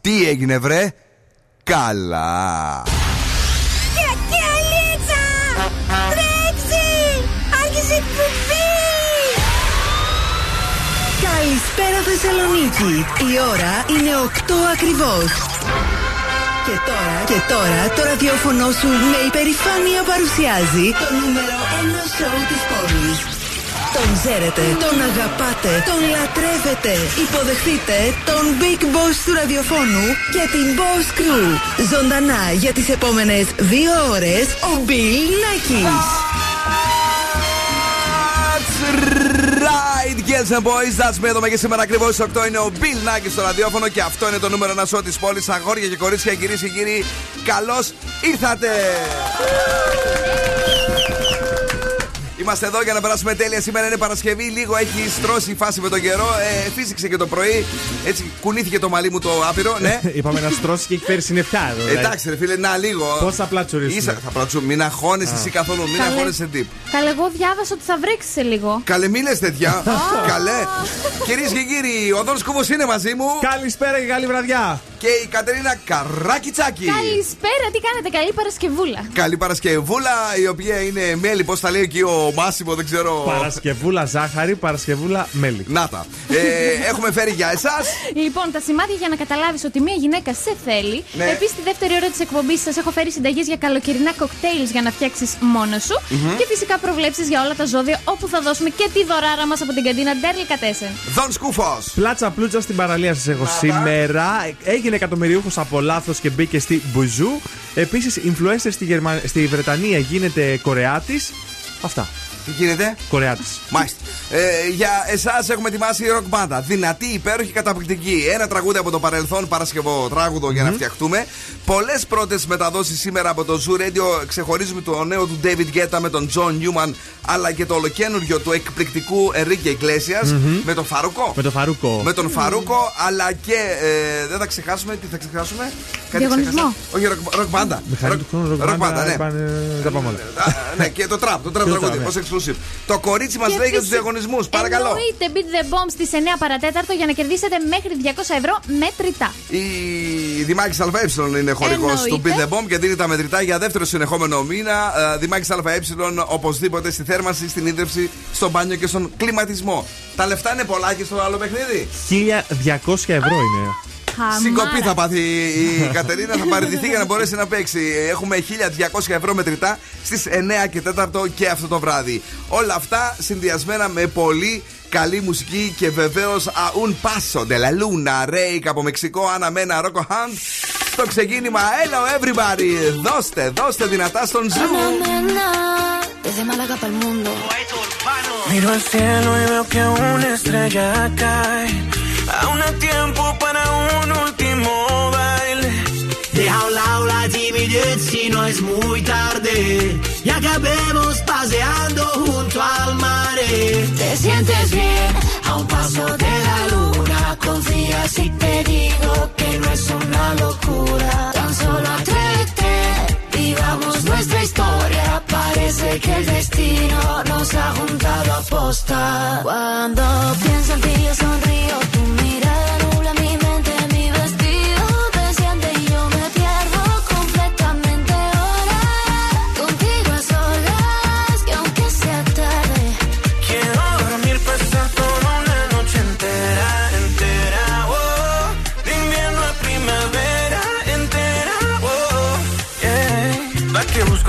Τι έγινε βρε; Καλά Καλησπέρα Θεσσαλονίκη. Η ώρα είναι 8 ακριβώς. Και τώρα, και τώρα το ραδιόφωνο σου με υπερηφάνεια παρουσιάζει το νούμερο 1 σοου της πόλης. Τον ξέρετε, τον αγαπάτε, τον λατρεύετε. Υποδεχτείτε τον Big Boss του ραδιοφώνου και την Boss Crew. Ζωντανά για τις επόμενες δύο ώρες ο Bill Nackis. Right, girls and boys. That's me εδώ και σήμερα ακριβώς στις 8 είναι ο Bill Nackis στο ραδιόφωνο και αυτό είναι το νούμερο ένα σώμα της πόλης. Αγόρια και κορίτσια, κυρίες και κύριοι, καλώς ήρθατε! Είμαστε εδώ για να περάσουμε τέλεια. Σήμερα είναι Παρασκευή. Λίγο έχει στρώσει η φάση με τον καιρό. Ε, φύσηξε και το πρωί. Έτσι κουνήθηκε το μαλλί μου το άπειρο. Ναι. Είπαμε να στρώσει και έχει φέρει συννεφιά εδώ. δηλαδή. Εντάξει, ρε φίλε, να λίγο. Πώ θα πλατσουρίσουμε. Ίσα, θα πλατσού. Μην αγχώνεσαι εσύ καθόλου. Μην Καλέ. αγχώνεσαι τύπ. Καλέ, εγώ διάβασα ότι θα βρέξεις σε λίγο. Καλέ, μη λες τέτοια. Καλέ. Κυρίες και κύριοι, ο Δόν Κούβο είναι μαζί μου. Καλησπέρα και καλή βραδιά. Και η Κατερίνα Καράκιτσάκη. Καλησπέρα, τι κάνετε, καλή Παρασκευούλα. Καλή Παρασκευούλα, η οποία είναι μέλη, πώς τα λέει εκεί ο Μάσιμο, δεν ξέρω. Παρασκευούλα ζάχαρη, Παρασκευούλα μέλι. Να τα. Ε, έχουμε φέρει για εσάς. Λοιπόν, τα σημάδια για να καταλάβεις ότι μια γυναίκα σε θέλει. Ναι. Επίσης, τη δεύτερη ώρα της εκπομπής σας έχω φέρει συνταγές για καλοκαιρινά κοκτέιλς για να φτιάξεις μόνος σου. Και φυσικά προβλέψεις για όλα τα ζώδια όπου θα δώσουμε και τη δωράρα μας από την καντίνα Ντέρλικα Τέσεν. Δον Σκούφος. Πλάτσα πλούτσα στην παραλία σας έχω σήμερα. Έγινε εκατομμυριούχος από λάθος και μπήκε στη Μπουζού. Επίσης, influencer στη, Γερμα... στη Βρετανία γίνεται Κορεάτης. Αυτά. Τι γίνεται; Κορεάτης. Μάλιστα. Ε, για εσάς έχουμε ετοιμάσει ροκ μπάντα. Δυνατή, υπέροχη, καταπληκτική. Ένα τραγούδι από το παρελθόν, Παρασκευό τράγουδο για να φτιαχτούμε. Πολλές πρώτες μεταδόσεις σήμερα από το Zoo Radio. Ξεχωρίζουμε το νέο του David Guetta με τον John Newman, αλλά και το ολοκένουργιο του εκπληκτικού Enrique Iglesias με τον Φαρούκο. Με το Φαρούκο. Με τον Φαρούκο, αλλά και ε, δεν θα ξεχάσουμε. Τι θα ξεχάσουμε, Διαγωνισμό. ξεχάσαμε; Όχι, ροκ, ροκ μπάντα. Μηχανή του χρόνου, Ροκ μπάντα, ναι. πάνε- Τα πάμε όλα. Α, ναι, και το τραπ, το τραπ Και το τραγούδι, τραπ, ω exclusive. Το κορίτσι μας Και λέει για τους φυσικά- διαγωνισμούς. Παρακαλώ. Εννοείται Beat the Bomb στις 9 παρά τέταρτο για να κερδίσετε μέχρι 200 ευρώ μετρητά. Η Δημάκης ΑΕ είναι χορηγός Εννοείται. του Beat the Bomb και δίνει τα μετρητά για δεύτερο συνεχόμενο μήνα. Ε, Δημάκης ΑΕ οπωσδήποτε στη θέρμανση, στην ύδρευση, στο μπάνιο και στον κλιματισμό. Τα λεφτά είναι πολλά και στο άλλο παιχνίδι. 1200 ευρώ είναι. Χαμάρα. Συγκοπή θα πάθει η Κατερίνα, θα παραιτηθεί για να μπορέσει να παίξει. Έχουμε 1200 ευρώ μετρητά στις 9 και 4 και αυτό το βράδυ. Όλα αυτά συνδυασμένα με πολύ καλή μουσική και βεβαίως Un Paso de la Luna Rake από Μεξικό, Anna Mena Rocco Hunt. Στο ξεκίνημα, hello everybody! Δώστε, δώστε δυνατά στον Zoo! Desde Málaga para el mundo. Miro al cielo y veo que una estrella cae. Aún hay tiempo para un último baile. Deja a un lado la timidez si no es muy tarde. Y acabemos paseando junto al mar. Te sientes bien a un paso de la luna. Confía si te digo que no es una locura. Tan solo atrévete, vivamos nuestra historia. Parece que el destino nos ha juntado a posta. Cuando pienso en ti yo sonrío,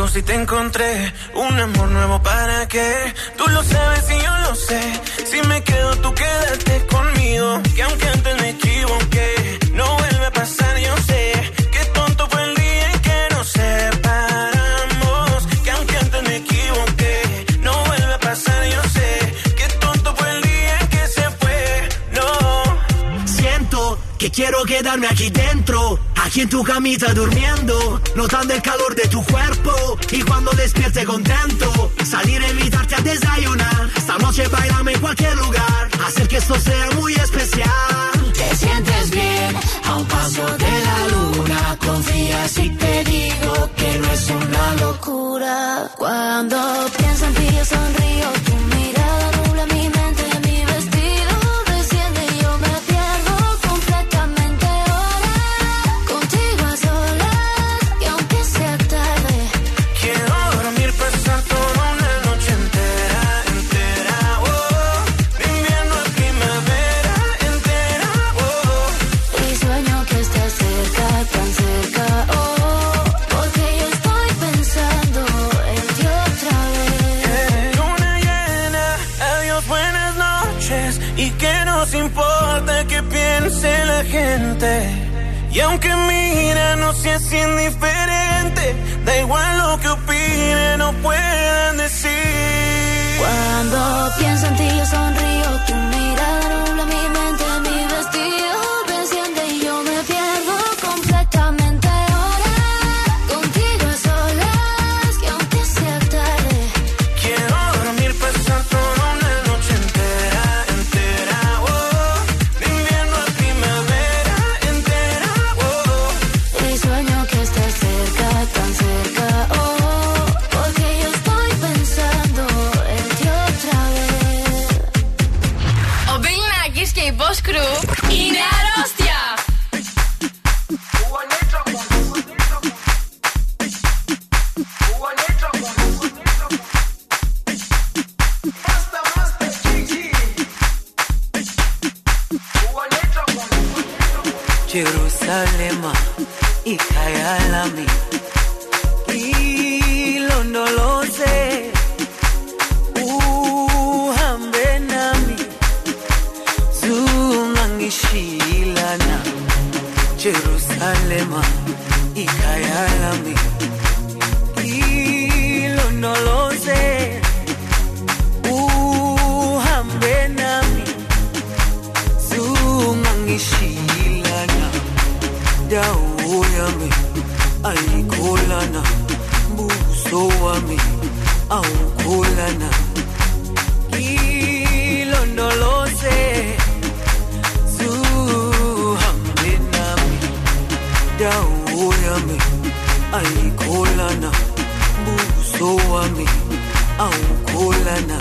¿Pa' qué busco si te encontré? Un amor nuevo para qué? Tú lo sabes y yo lo sé. Si me quedo, tú quédate conmigo. Que aunque antes me equivoqué, no vuelve a pasar, yo sé. Que tonto fue el día en que nos separamos. Que aunque antes me equivoqué, no vuelve a pasar, yo sé. Que tonto fue el día en que se fue, no. Siento que quiero quedarme aquí dentro, aquí en tu camita durmiendo, notando el calor de tu cuerpo y cuando despierte contento, salir a invitarte a desayunar, esta noche bailame en cualquier lugar, hacer que esto sea muy especial. Te sientes bien a un paso de la luna. Confía si te digo que no es una locura. Cuando pienso en ti yo sonrío, Y aunque mira, no seas indiferente. Da igual lo que opinen o puedan decir. Cuando pienso en ti yo Jerusalema ikayalami ilondoloze uhambe nami. Zungangishilana dawo yami ayikholana buso wami ayikholana buso wami awukholana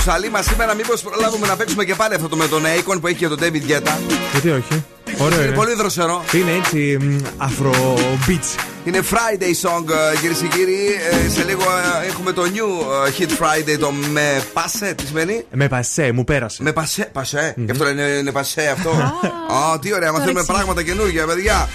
KG Τζερουσαλήμα. Σήμερα μήπως προλάβουμε να παίξουμε και πάλι αυτό το με τον Akon που έχει και τον David Guetta. Γιατί όχι; Ωραίο Είναι είναι. πολύ δροσερό. Είναι έτσι αφρο beach. Είναι Friday song, κυρίες και κύριοι. Ε, σε λίγο ε, έχουμε το new ε, Hit Friday, το με πάσε. Τι σημαίνει; Με πασέ, μου πέρασε. Με πασέ, πασέ. Γι' αυτό λένε είναι πασέ αυτό. Α, τι ωραία, μαθαίνουμε εξήγησε. πράγματα καινούργια, παιδιά.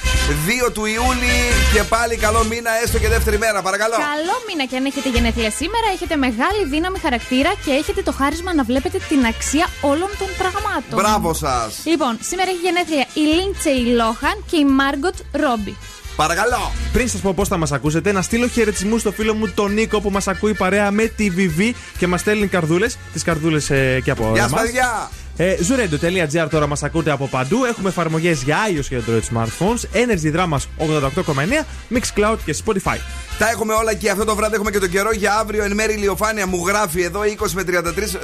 2 του Ιούλη και πάλι καλό μήνα, έστω και δεύτερη μέρα, παρακαλώ. Καλό μήνα και αν έχετε γενέθλια σήμερα, έχετε μεγάλη δύναμη χαρακτήρα και έχετε το χάρισμα να βλέπετε την αξία όλων των πραγμάτων. Μπράβο σας. Λοιπόν, σήμερα έχει γενέθλια η Lindsay Lohan και η Margot Robbie. Παρακαλώ. Πριν σας πω πώς θα μας ακούσετε, να στείλω χαιρετισμούς στο φίλο μου τον Νίκο που μας ακούει παρέα με τη VV και μας στέλνει καρδούλες. Τις καρδούλες ε, και από Γεια εμάς. σα, παιδιά. Ε, Zurendo.gr τώρα μας ακούτε από παντού. Έχουμε εφαρμογές για iOS και Android smartphones. Energy Drama 88,9, Mixcloud και Spotify. Τα έχουμε όλα και αυτό το βράδυ έχουμε και το καιρό για αύριο. Εν μέρη ηλιοφάνεια μου γράφει εδώ 20 με 33.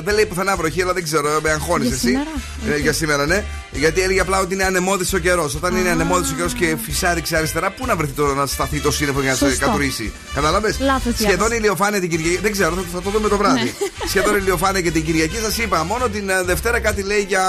Δεν λέει πουθενά βροχή, αλλά δεν ξέρω, με αγχώνεις Για εσύ. σήμερα; Ε, για σήμερα, ναι. Γιατί έλεγε απλά ότι είναι ανεμόδης ο καιρός. Όταν είναι ανεμόδης ο καιρός και φυσάρει αριστερά, πού να βρεθεί το να σταθεί το σύννεφο για να σε Σωστό. κατουρίσει; Κατάλαβες; Λάθος Σχεδόν διάβασα. ηλιοφάνεια την Κυριακή. Δεν ξέρω, θα, θα το δούμε το βράδυ. Ναι. Σχεδόν ηλιοφάνεια και την Κυριακή σας είπα. Μόνο την ε, Δευτέρα κάτι λέει για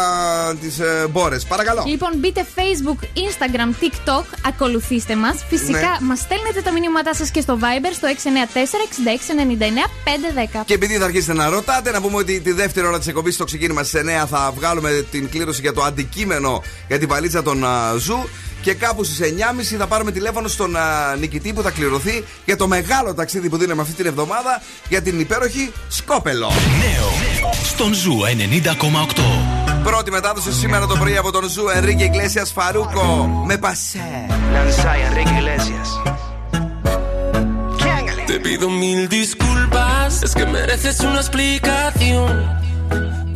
τις ε, μπόρες. Παρακαλώ. Λοιπόν, μπείτε Facebook, Instagram, TikTok, ακολουθήστε μας. Φυσικά, Ναι. μας στέλνετε τα μηνύματά σας και στο Viber στο 694-6699-510. Και επειδή θα αρχίσετε να ρωτάτε, να πούμε ότι τη δεύτερη ώρα της εκπομπής στο ξεκίνημα στις 9 θα βγάλουμε την κλήρωση για το αντικείμενο για την βαλίτσα του α, Zoo. Και κάπου στις 9.30 θα πάρουμε τηλέφωνο στον α, νικητή που θα κληρωθεί για το μεγάλο ταξίδι που δίνουμε αυτή την εβδομάδα για την υπέροχη Σκόπελο. Νέο στον Ζου 90,8. Πρώτη μετάδοση σήμερα το πρωί από τον Ζου Ενρίκε Iglesia Φαρούκο με πασέ. Lanzai Enrique Iglesias. Te pido mil disculpas, es que mereces una explicación.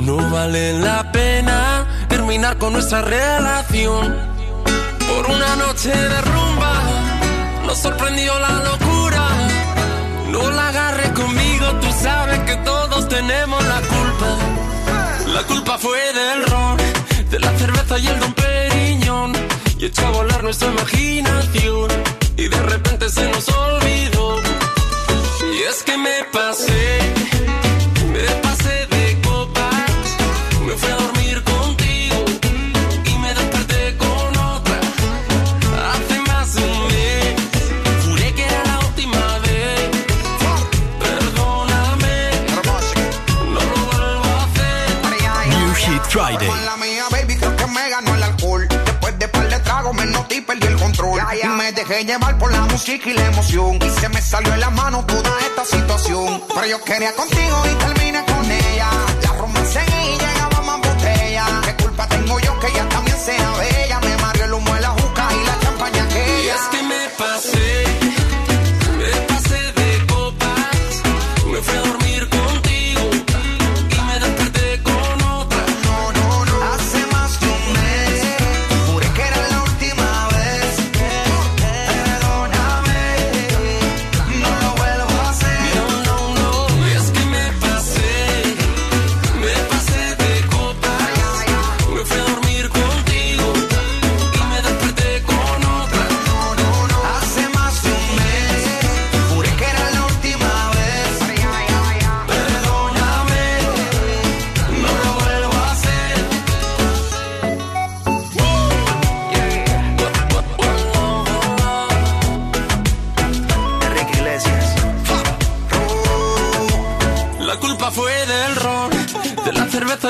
No vale la pena terminar con nuestra relación. Por una noche de rumba, nos sorprendió la locura. No la agarre conmigo, tú sabes que todos tenemos la culpa. La culpa fue del ron, de la cerveza y el don Periñón. Y echó a volar nuestra imaginación. Y de repente se nos olvidó. Y es que me pasé, y perdí el control. Y me dejé llevar por la música y la emoción. Y se me salió en la mano toda esta situación. Pero yo quería contigo y terminé con ella. La romance y llegaba más botella. ¿Qué culpa tengo yo que ella también sea bella? Me mareó el humo de la juca y la champaña Y aquella. es que me pasé,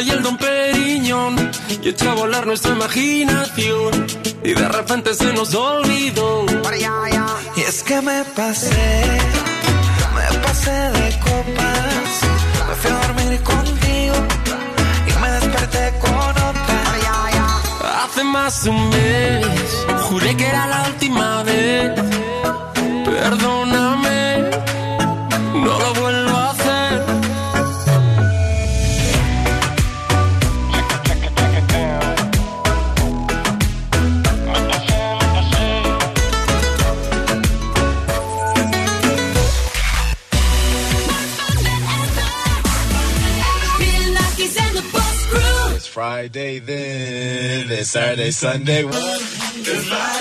y el don Periñón. Y echó a volar nuestra imaginación. Y de repente se nos olvidó. Y es que me pasé. Me pasé de copas. Me fui a dormir contigo. Y me desperté con otra. Hace más de un mes, juré que era la última vez. Perdóname, no lo Friday then, it's Saturday, Sunday. I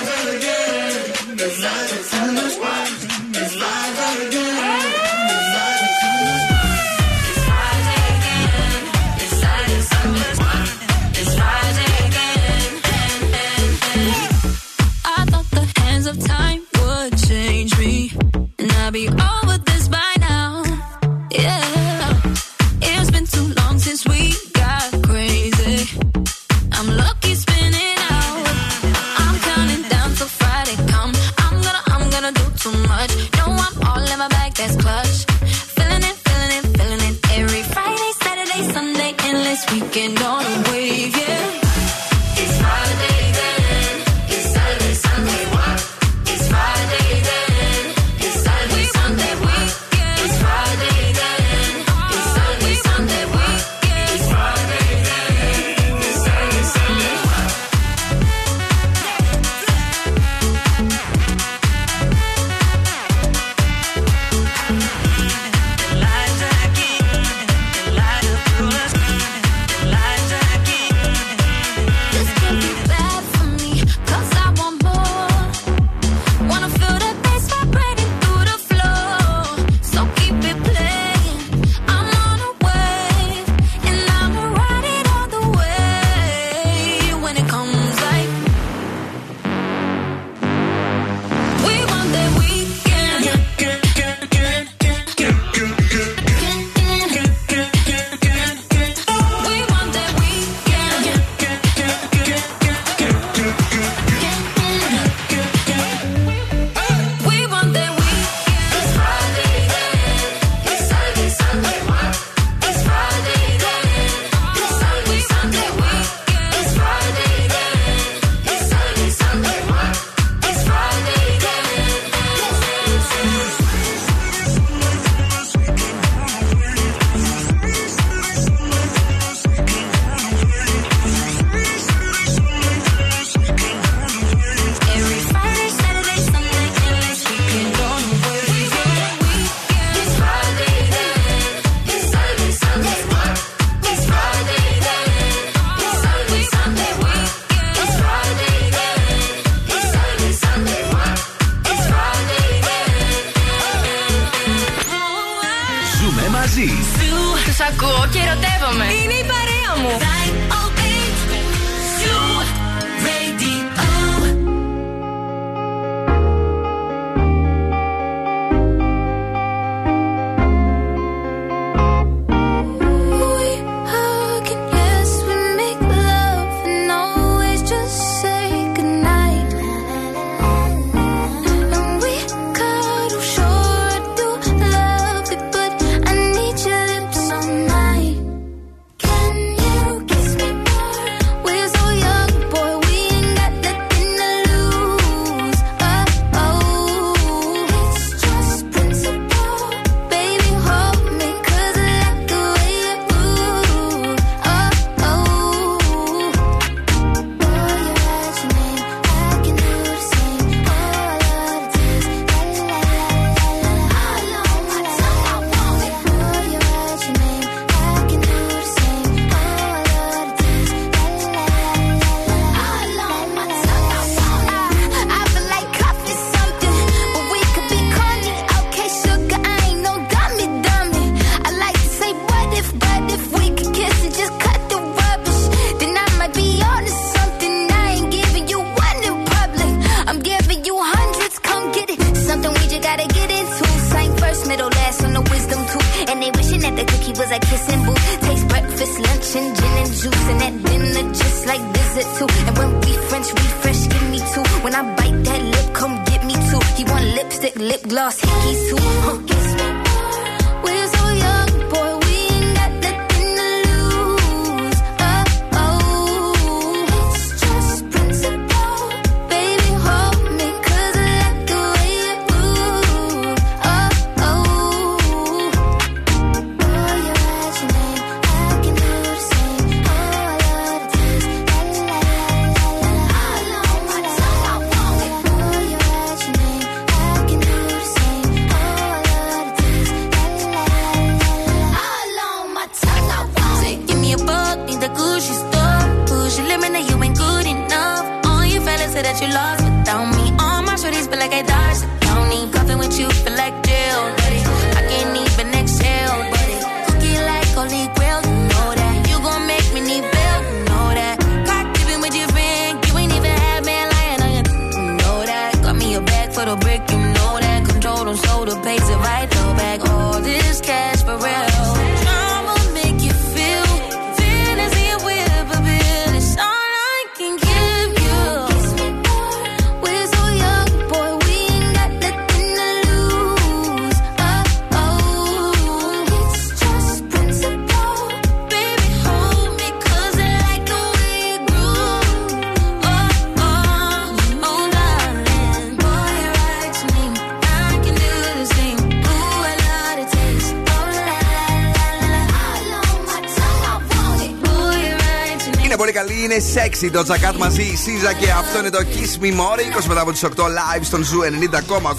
είναι sexy η Doja Cat μαζί η SZA και αυτό είναι το Kiss Me More. 20 μετά από τις 8 live στον Zoo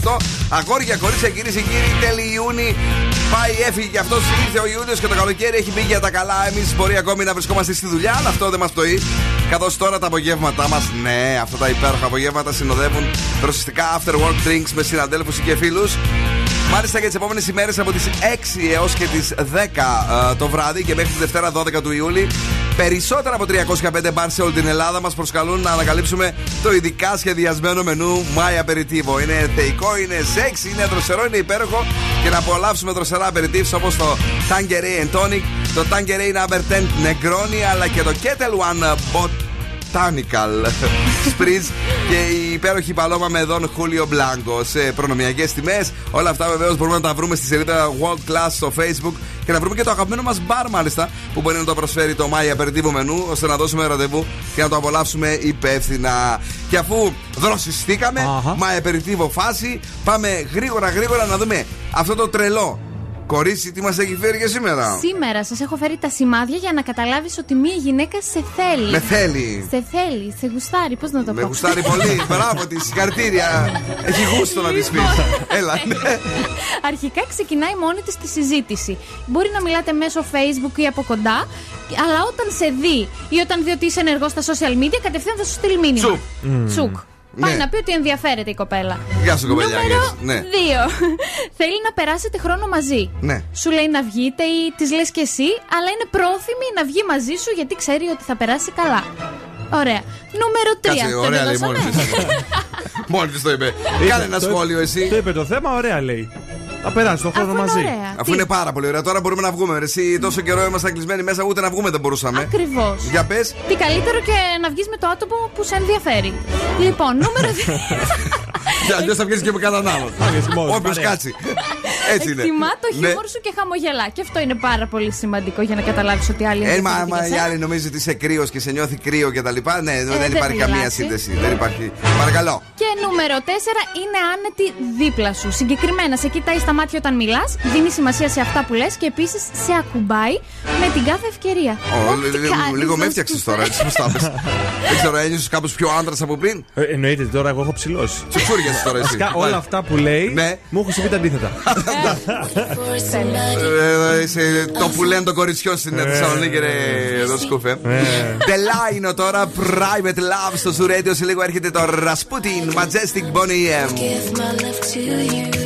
90,8. Αγόρια, κορίτσια, κυρίες και κύριοι, τέλη Ιούνι. Πάει, έφυγε και αυτός, ήρθε ο Ιούλιος και το καλοκαίρι έχει μπει για τα καλά. Εμείς μπορεί ακόμη να βρισκόμαστε στη δουλειά, αλλά αυτό δεν μας πτωεί. Καθώς τώρα τα απογεύματά μας, ναι, αυτά τα υπέροχα απογεύματα συνοδεύουν δροσιστικά after work drinks με συναδέλφους και φίλους. Μάλιστα για τις επόμενες ημέρες από τις 6 έως και τις 10 ε, το βράδυ και μέχρι τη Δευτέρα 12 του Ιούλη. Περισσότερα από 305 μπαρ σε όλη την Ελλάδα μας προσκαλούν να ανακαλύψουμε το ειδικά σχεδιασμένο μενού My Aperitivo. Είναι θεϊκό, είναι σεξ, είναι δροσερό, είναι υπέροχο και να απολαύσουμε δροσερά aperitifs όπως το Tangerine and Tonic, το Tangerine Number 10 Negroni αλλά και το Kettle One Botanical Spritz και η υπέροχη παλώμα με Don Julio Blanco σε προνομιακές τιμές. Όλα αυτά βεβαίως μπορούμε να τα βρούμε στη σελίδα World Class στο Facebook και να βρούμε και το αγαπημένο μας μπαρ μάλιστα που μπορεί να το προσφέρει το My Aperitivo μενού ώστε να δώσουμε ραντεβού και να το απολαύσουμε υπεύθυνα. Και αφού δροσιστήκαμε, My Aperitivo φάση, πάμε γρήγορα γρήγορα να δούμε αυτό το τρελό. Κορίτσι, τι μας έχει φέρει και σήμερα; Σήμερα σας έχω φέρει τα σημάδια για να καταλάβεις ότι μία γυναίκα σε θέλει. Με θέλει. Σε θέλει, σε γουστάρει, πώς να το Με πω. γουστάρει πολύ. Μπράβο τη, συγχαρητήρια. Έχει γούστο να της πεις. Έλα, ναι. Αρχικά ξεκινάει μόνη της τη συζήτηση. Μπορεί να μιλάτε μέσω Facebook ή από κοντά, αλλά όταν σε δει ή όταν δει ότι είσαι ενεργός στα social media, κατευθείαν θα σου στείλει μήνυμα. Τσουκ. Τσουκ. Πάει Ναι. να πει ότι ενδιαφέρεται η κοπέλα. Γεια σου, κοπελιά. Νούμερο Ναι. 2. Θέλει να περάσετε χρόνο μαζί. Ναι. Σου λέει να βγείτε ή της λες και εσύ, αλλά είναι πρόθυμη να βγει μαζί σου γιατί ξέρει ότι θα περάσει καλά. Ωραία. Νούμερο 3. Κάτσε, ωραία λέει μόνη της. Μόνη τη το είπε. Κάνε ένα Το- σχόλιο εσύ. Το είπε το θέμα, ωραία λέει. Θα περάσει το χρόνο Αφού είναι μαζί. ωραία. Αφού είναι πάρα πολύ ωραία, τώρα μπορούμε να βγούμε. ρε. Εσύ τόσο καιρό ήμασταν κλεισμένοι μέσα, ούτε να βγούμε δεν μπορούσαμε. Ακριβώς. Για πες. Τι καλύτερο και να βγεις με το άτομο που σε ενδιαφέρει. Λοιπόν, νούμερο 2. Για αλλιώς θα βγεις και με κανέναν άλλον. Όποιος κάτσει. Έτσι είναι. Εκτιμά το Ναι. χιούμορ σου και χαμογελά. Και αυτό είναι πάρα πολύ σημαντικό για να καταλάβεις ότι άλλοι Ε, μα, ενδιαφέρονται μα για η σένα. άλλη νομίζει ότι είσαι κρύος και σε νιώθει κρύο και τα λοιπά. Ναι, δεν δεν υπάρχει καμία μιλάς, ε. σύνδεση. Δεν υπάρχει. Παρακαλώ. Και νούμερο 4 είναι άνετη δίπλα σου. Συγκεκριμένα σε κοιτάει στα μάτια όταν μιλάς, δίνει σημασία σε αυτά που λες και επίσης σε ακουμπάει με την κάθε ευκαιρία. Ω, Ό,τι λι- λι- κάνεις, Λίγο με να έφτιαξες σου τώρα, έτσι πώς τα πες. Δεν ξέρω, ένιωσες κάπως πιο άντρας από πριν; Ε, εννοείται τώρα, εγώ έχω ψηλώσει. Τσουτσούριασε τώρα εσύ. Βασικά όλα αυτά που λέει Ναι. μου έχουν συμβεί τα αντίθετα. Ε, Είσαι το πουλέν των κοριτσιών στην Θεσσαλονίκη, ρε εδώ σκούφε. Τελάινο τώρα, private love στο Zoo Radio. Σε λίγο έρχεται το Rasputin, Majestic Bonnie M.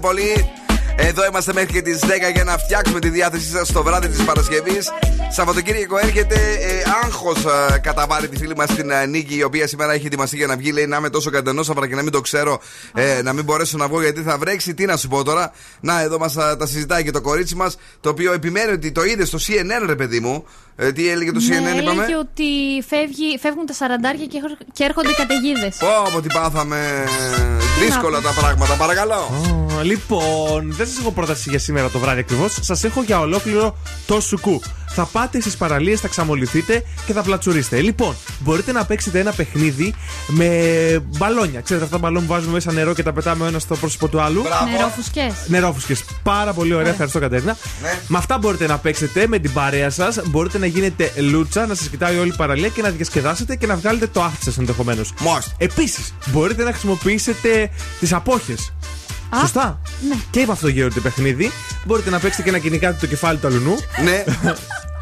πολύ. Εδώ είμαστε μέχρι και τις 10 για να φτιάξουμε τη διάθεσή σας το βράδυ της Παρασκευής. Σαββατοκύριακο έρχεται. Ε, Άγχος ε, καταβάλει τη φίλη μας την ε, Νίκη, η οποία σήμερα έχει ετοιμαστεί για να βγει. Λέει να είμαι τόσο κατενόσαυρα και να μην το ξέρω, ε, να μην μπορέσω να βγω γιατί θα βρέξει. Τι να σου πω τώρα. Να, εδώ μας τα συζητάει και το κορίτσι μας, το οποίο επιμένει ότι το είδε στο CNN, ρε παιδί μου. Ε, τι έλεγε το CNN, ναι, είπαμε; έλεγε ότι φεύγει, φεύγουν τα σαραντάρια και, έχ- και έρχονται καταιγίδες. Πω, από τι πάθαμε. Δύσκολα τα πράγματα, παρακαλώ. Ω, Λοιπόν, δεν σας έχω πρόταση για σήμερα το βράδυ ακριβώς. Σας έχω για ολόκληρο το σουκού. Θα πάτε στις παραλίες, θα ξαμολυθείτε και θα πλατσουρίστε. Λοιπόν, μπορείτε να παίξετε ένα παιχνίδι με μπαλόνια. Ξέρετε αυτά τα μπαλόν που βάζουμε μέσα νερό και τα πετάμε ο ένας στο πρόσωπο του άλλου. Νερόφουσκες. Νερόφουσκες. Πάρα πολύ ωραία, ευχαριστώ Κατέρινα. Ναι. Με αυτά μπορείτε να παίξετε με την παρέα σας. Μπορείτε να γίνετε λούτσα, να σας κοιτάει όλη η παραλία και να διασκεδάσετε και να βγάλετε το άχτη σας ενδεχομένως. Επίσης, μπορείτε να χρησιμοποιήσετε τις απόχες. Σωστά. Ναι. Και με αυτό γέροντε παιχνίδι. Μπορείτε να παίξετε και να κυνηγάτε το κεφάλι του αλουνού. Ναι.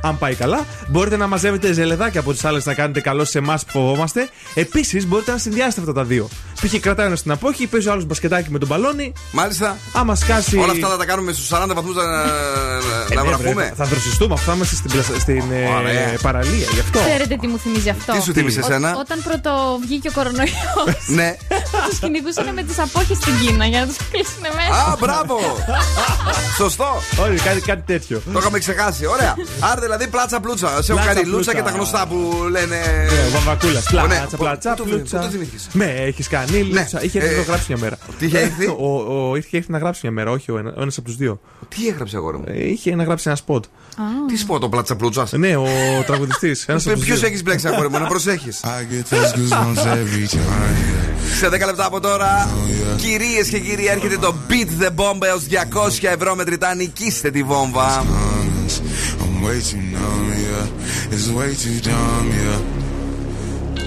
Αν πάει καλά. Μπορείτε να μαζεύετε ζελεδάκια από τις άλλες να κάνετε καλό σε εμάς που φοβόμαστε. Επίσης, μπορείτε να συνδυάσετε αυτά τα δύο. Π.χ. κρατάει ένα στην απόχη, παίζει ο άλλος μπασκετάκι με τον μπαλόνι. Μάλιστα. Άμα σκάσει. Όλα αυτά θα τα κάνουμε στους 40 βαθμούς να, να, Ε, να ναι, βραφούμε. βρε, Θα δροσιστούμε, αφού θα είμαστε στην, πλασα- στην ε, Ωραία. παραλία. Γι' αυτό. Ξέρετε τι μου θυμίζει αυτό. Τι σου θύμισε Ό- εσένα; Όταν πρώτο βγήκε ο κορονοϊός, Ναι. τους κυνηγούσαν με τις απόχες στην Κίνα για να τους κλείσουν μέσα. Α, μπράβο! Σωστό. Όχι, κάτι, κάτι τέτοιο. Το είχαμε ξεχάσει. Ωραία. Άρα δηλαδή πλάτσα πλούτσα. Σε έχω Πλάτσα, κάνει λούτσα πλούτσα. και τα γνωστά που λένε. Ε, Βαμβακούλας. Ναι, Πλάτσα, πού- πλάτσα, πού το θυμ- πλούτσα. πού το θυμήθηκες; Με, έχεις κάνει λούτσα. Είχε έρθει Ε, να το γράψει μια μέρα. τι είχε έρθει; Ο, ο, είχε έρθει να γράψει μια μέρα, όχι ο ένα από τους δύο. Τι έγραψε αγόρι μου; Ε, είχε να γράψει ένα σποτ. Τι σπω το πλάτσα πλούτσα. Ναι, ο τραγουδιστής. Ποιος έχεις μπλέξει αγόρι μου, να προσέχεις. Σε 10 λεπτά από τώρα, κυρίες και κύριοι, έρχεται το Beat the Bomb έως 200 ευρώ μετρητά. Νικήστε τη βόμβα. I'm way too numb, yeah. It's way too dumb, yeah.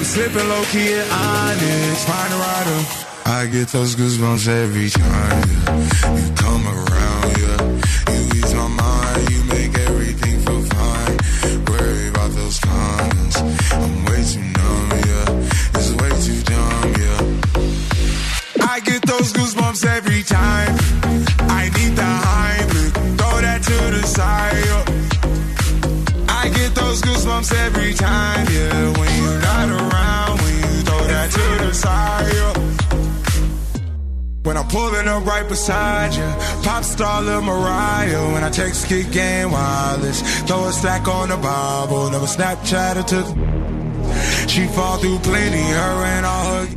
I'm slipping low key at Onyx, find a rider. I get those goosebumps every time yeah. you come around. Yeah, you ease my mind, you make everything feel fine. Worry about those cons. I'm way too numb. Yeah, it's way too dumb. Yeah, I get those goosebumps every time. I need the Heimlich, throw that to the side. yeah. I get those goosebumps every time, yeah. When when you when I'm pulling up right beside you. Pop star Lil Mariah when I text kick game wireless. Throw a stack on the Bible, never Snapchat or took. She fall through plenty, her and all her.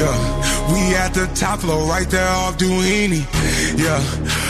Yeah, we at the top floor right there off Duini. Yeah.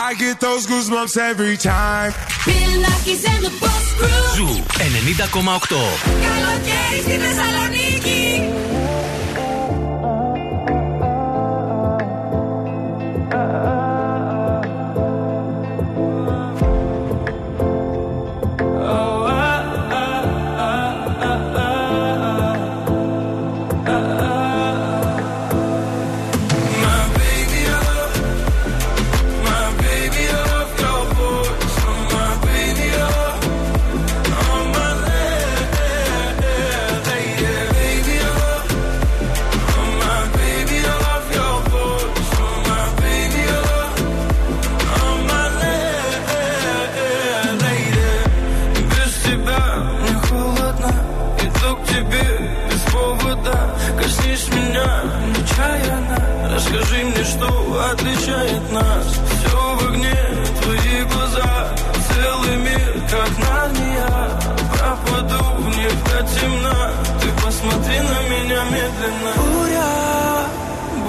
I get those goosebumps every time. Bill Nackis and the Boss Crew. Ζου 90,8. Καλοκαίρι στη Θεσσαλονίκη.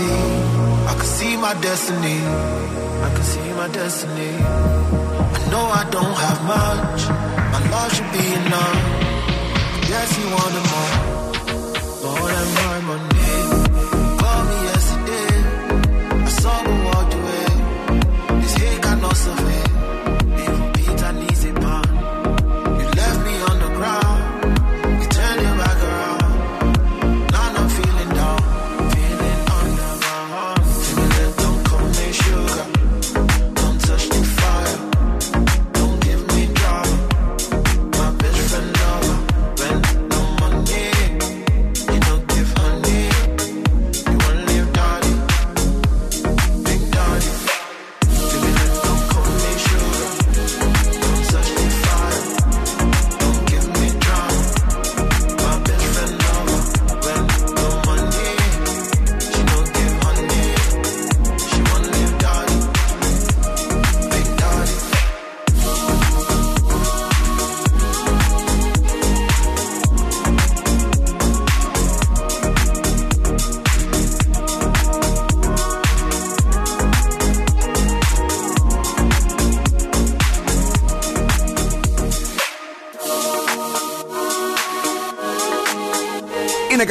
see, I can see my destiny. I can see my destiny. I know I don't have much. My love should be enough. Yes, you wanted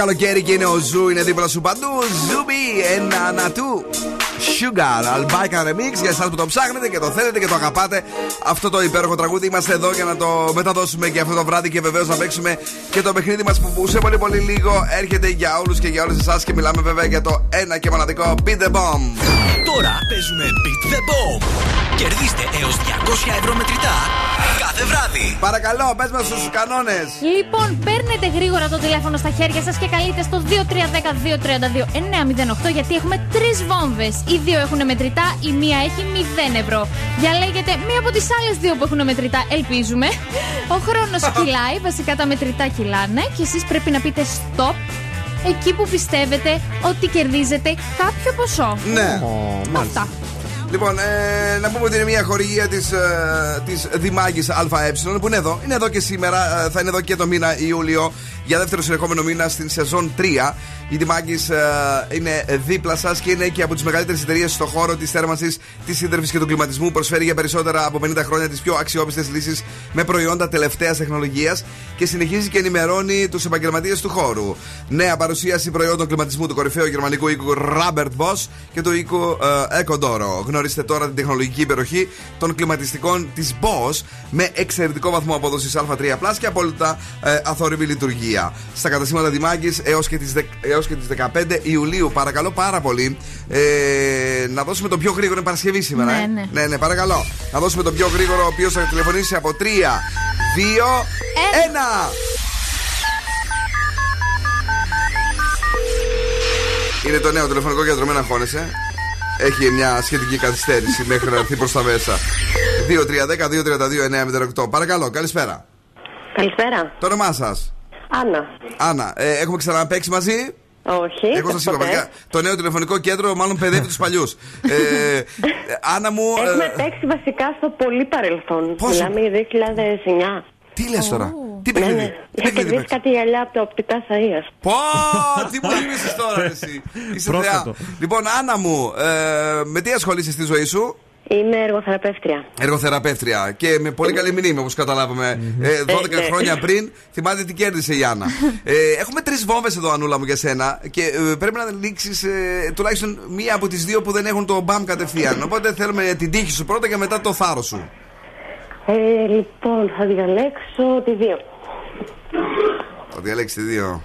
καλοκαίρι και είναι ο Zoo, είναι δίπλα σου παντού. Zubi, Anatu. Sugar, Albaika Remix για εσάς που το ψάχνετε και το θέλετε και το αγαπάτε. Αυτό το υπέροχο τραγούδι είμαστε εδώ για να το μεταδώσουμε και αυτό το βράδυ και βεβαίως να παίξουμε και το παιχνίδι μας που σε πολύ πολύ λίγο έρχεται για όλους και για όλες εσάς και μιλάμε βέβαια για το ένα και μοναδικό Beat the Bomb. Τώρα παίζουμε Beat the Bomb. Κερδίστε έως 200 ευρώ μετρητά κάθε βράδυ. Παρακαλώ, πες μας τους κανόνες. Λοιπόν, παίρνετε γρήγορα το τηλέφωνο στα χέρια σας και καλείτε στο 2310-232-908 γιατί έχουμε τρεις βόμβες. Οι δύο έχουν μετρητά, η μία έχει 0 ευρώ. Διαλέγετε μία από τις άλλες δύο που έχουν μετρητά, ελπίζουμε. Ο χρόνος κυλάει, βασικά τα μετρητά κυλάνε και εσείς πρέπει να πείτε stop εκεί που πιστεύετε ότι κερδίζετε κάποιο ποσό. Ναι. Αυτά. Λοιπόν, ε, να πούμε ότι είναι μια χορηγία της ε, της Δημάγης ΑΕ που είναι εδώ. Είναι εδώ και σήμερα, ε, θα είναι εδώ και το μήνα Ιούλιο για δεύτερο συνεχόμενο μήνα στην σεζόν 3. Η Δημάκης ε, είναι δίπλα σας και είναι και από τις μεγαλύτερες εταιρείες στον χώρο της θέρμανσης, της σύντρεφη και του κλιματισμού. Προσφέρει για περισσότερα από 50 χρόνια τις πιο αξιόπιστες λύσεις με προϊόντα τελευταίας τεχνολογίας και συνεχίζει και ενημερώνει τους επαγγελματίες του χώρου. Νέα παρουσίαση προϊόντων κλιματισμού του κορυφαίου γερμανικού οίκου Robert Bosch και του οίκου ε, Ecodoro. Γνωρίστε τώρα την τεχνολογική υπεροχή των κλιματιστικών της Bosch με εξαιρετικό βαθμό απόδοσης Α3 και απόλυτα ε, αθόρυβη λειτουργία. Στα καταστήματα Δημάκης έως και τις έως και τις 15 Ιουλίου. Παρακαλώ πάρα πολύ ε, να δώσουμε το πιο γρήγορο. Είναι Παρασκευή σήμερα. Ναι, ε; ναι. ναι, ναι, παρακαλώ. Να δώσουμε το πιο γρήγορο, ο οποίος θα τηλεφωνήσει από 3, 2, 1. Είναι το νέο τηλεφωνικό κέντρο, μην αγχώνεσαι. Έχει μια σχετική καθυστέρηση μέχρι να έρθει προς τα μέσα. 2-3-10-2-32-908. Παρακαλώ, καλησπέρα. Καλησπέρα. Το όνομά σας; Άννα. Άννα, ε, έχουμε ξαναπέξει μαζί; Όχι. Εγώ σας είπα, ποτέ. παιδιά, το νέο τηλεφωνικό κέντρο μάλλον παιδεύει τους παλιούς. ε, ε, Άννα μου. ε, Έχουμε παίξει βασικά στο πολύ παρελθόν. Πόσο; Μιλάμε για 2009. τι λες τώρα, τι Ναι, παιχνίδι; ναι. Τι Είχα παιχνίδι κερδίσει παίξεις; κάτι γυαλιά από τα οπτικά σαΐας. Πω, τι μου θυμίσει τώρα, εσύ. Είσαι Πρόσφατο. θεά. Λοιπόν, Άννα μου, ε, με τι ασχολείσαι στη ζωή σου; Είμαι εργοθεραπεύτρια. Εργοθεραπεύτρια και με πολύ καλή μνήμη όπως καταλάβαμε. Ε, 12 Ε, ναι. χρόνια πριν, θυμάται τι κέρδισε η Άννα. ε, έχουμε τρεις βόμβες εδώ, Ανούλα μου, για σένα και ε, πρέπει να ανοίξει ε, τουλάχιστον μία από τις δύο που δεν έχουν το μπαμ κατευθείαν. Οπότε θέλουμε την τύχη σου πρώτα και μετά το θάρρος σου. Ε, λοιπόν, θα διαλέξω τη δύο. Θα διαλέξεις τη δύο.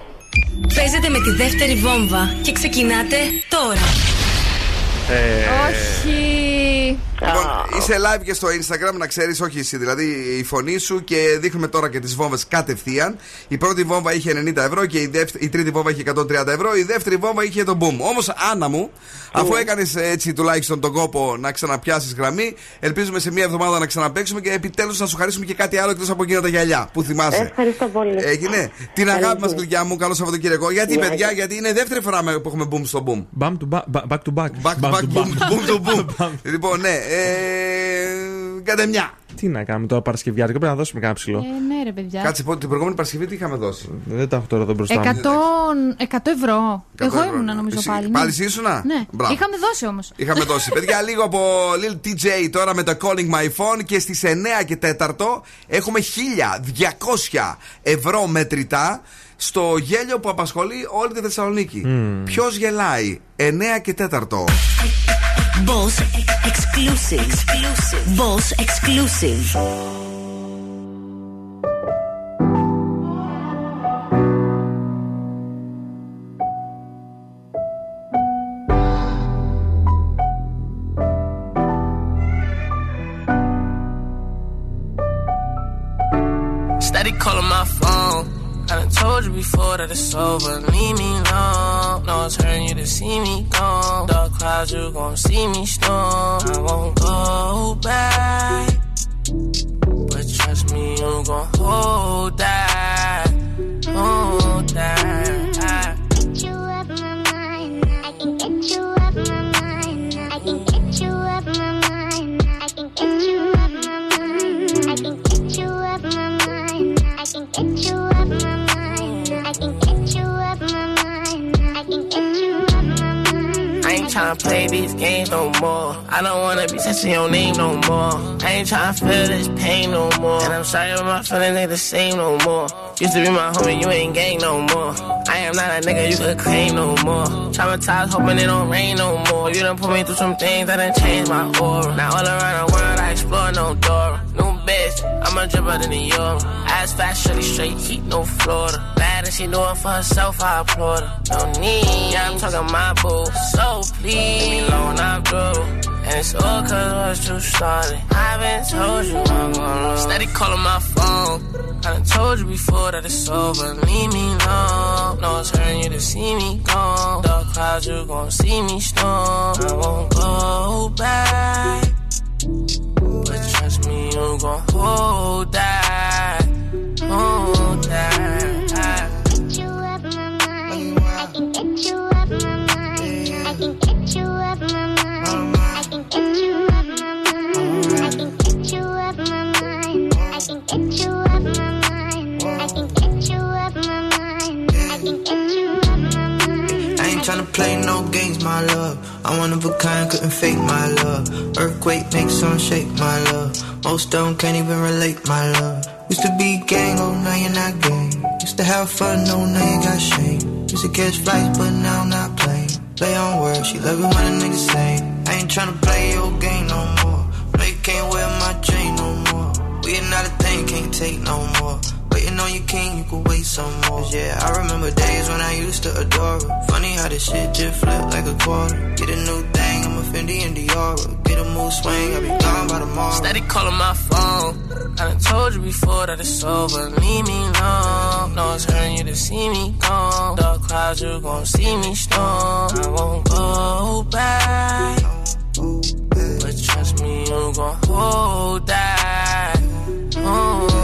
Παίζετε με τη δεύτερη βόμβα και ξεκινάτε τώρα. Όχι. Λοιπόν, είσαι live και στο Instagram, να ξέρεις, όχι εσύ, δηλαδή η φωνή σου και δείχνουμε τώρα και τις βόμβες κατευθείαν. Η πρώτη βόμβα είχε 90 ευρώ και η, δεύτερη, η τρίτη βόμβα είχε 130 ευρώ. Η δεύτερη βόμβα είχε τον boom. Όμως, Άννα μου, αφού έκανες έτσι τουλάχιστον τον κόπο να ξαναπιάσεις γραμμή, ελπίζουμε σε μία εβδομάδα να ξαναπέξουμε και επιτέλους να σου χαρίσουμε και κάτι άλλο εκτός από εκείνα τα γυαλιά που θυμάσαι. Ευχαριστώ πολύ. Έγινε. Την αγάπη μας, γλυκιά μου, καλό Σαββατοκύριακο. Γιατί, Ναι. παιδιά, γιατί είναι η δεύτερη φορά με- που έχουμε boom στο boom. Bam to back, back to back. Back to back, boom, boom to boom. Λοιπόν, ναι. Ε, κάντε μια. Τι Τι να κάνουμε τώρα Παρασκευιάτικο, πρέπει να δώσουμε κάνα ψηλό. Ε, ναι, ρε παιδιά. Κάτσε πω, την προηγούμενη Παρασκευή τι είχαμε δώσει; Δεν τα έχω τώρα εδώ μπροστά 100, μου. 100 ευρώ. 100 Εγώ ευρώ, ήμουν ναι. νομίζω Εσύ- πάλι. πάλι εσύ ήσουνα; Ναι. Μπράβο. Είχαμε δώσει όμως. Είχαμε δώσει. Παιδιά, λίγο από Lil TJ τώρα με το Calling My Phone και στις 9 και 4 έχουμε 1200 ευρώ μετρητά στο γέλιο που απασχολεί όλη τη Θεσσαλονίκη. Μμμ. Ποιος γελάει 9 και 4. Boss exclusive. Exclusive. Boss exclusive. Told you before that it's over. Leave me alone. No, hurting you to see me gone. Dark clouds, you gon' see me storm. I won't go back. But trust me, you gon' hold that. Tryna play these games no more. I don't wanna be touching your name no more. I ain't tryna feel this pain no more. And I'm sorry, but my feelings ain't the same no more. Used to be my homie, you ain't gang no more. I am not a nigga you could claim no more. Traumatized, hoping it don't rain no more. You done put me through some things that done changed my aura. Now all around the world, I explore no door. New bitch, I'm a dripper than a euro. Ass fast, shorty straight, heat, no Florida. Bad and she do it for herself, I applaud her. No need, yeah, I'm talking my boo. So please, leave me alone, I'm. And it's all cause what's you started. I've been told you I'm gonna. Steady calling my phone. I done told you before that it's over. Leave me alone. No, hurting you to see me gone. Dark clouds, you gon' see me storm. I won't go back who gon' hold that? Ooh. Tryna play no games, my love. I'm one of a kind, couldn't fake my love. Earthquake makes some shake, my love. Most them can't even relate, my love. Used to be gang, oh now you're not gang. Used to have fun, no now you got shame. Used to catch flights, but now I'm not playing. Play on words, she love it when a nigga say. I ain't tryna play your game no more. You can't wear my chain no more. We are not a thing, can't take no more. On your king, you could wait some more. Yeah, I remember days when I used to adore her. Funny how this shit just flipped like a quarter. Get a new thing, I'm a Fendi and Diora. Get a mood swing, I'll be gone by tomorrow. Steady calling my phone. I done told you before that it's over. Leave me alone. No, it's hurting you to see me gone. Dark clouds, you gon' see me storm. I won't go back. But trust me, you gon' hold that. Hold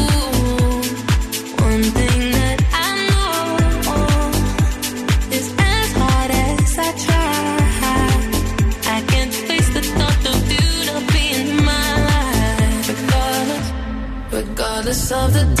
Of the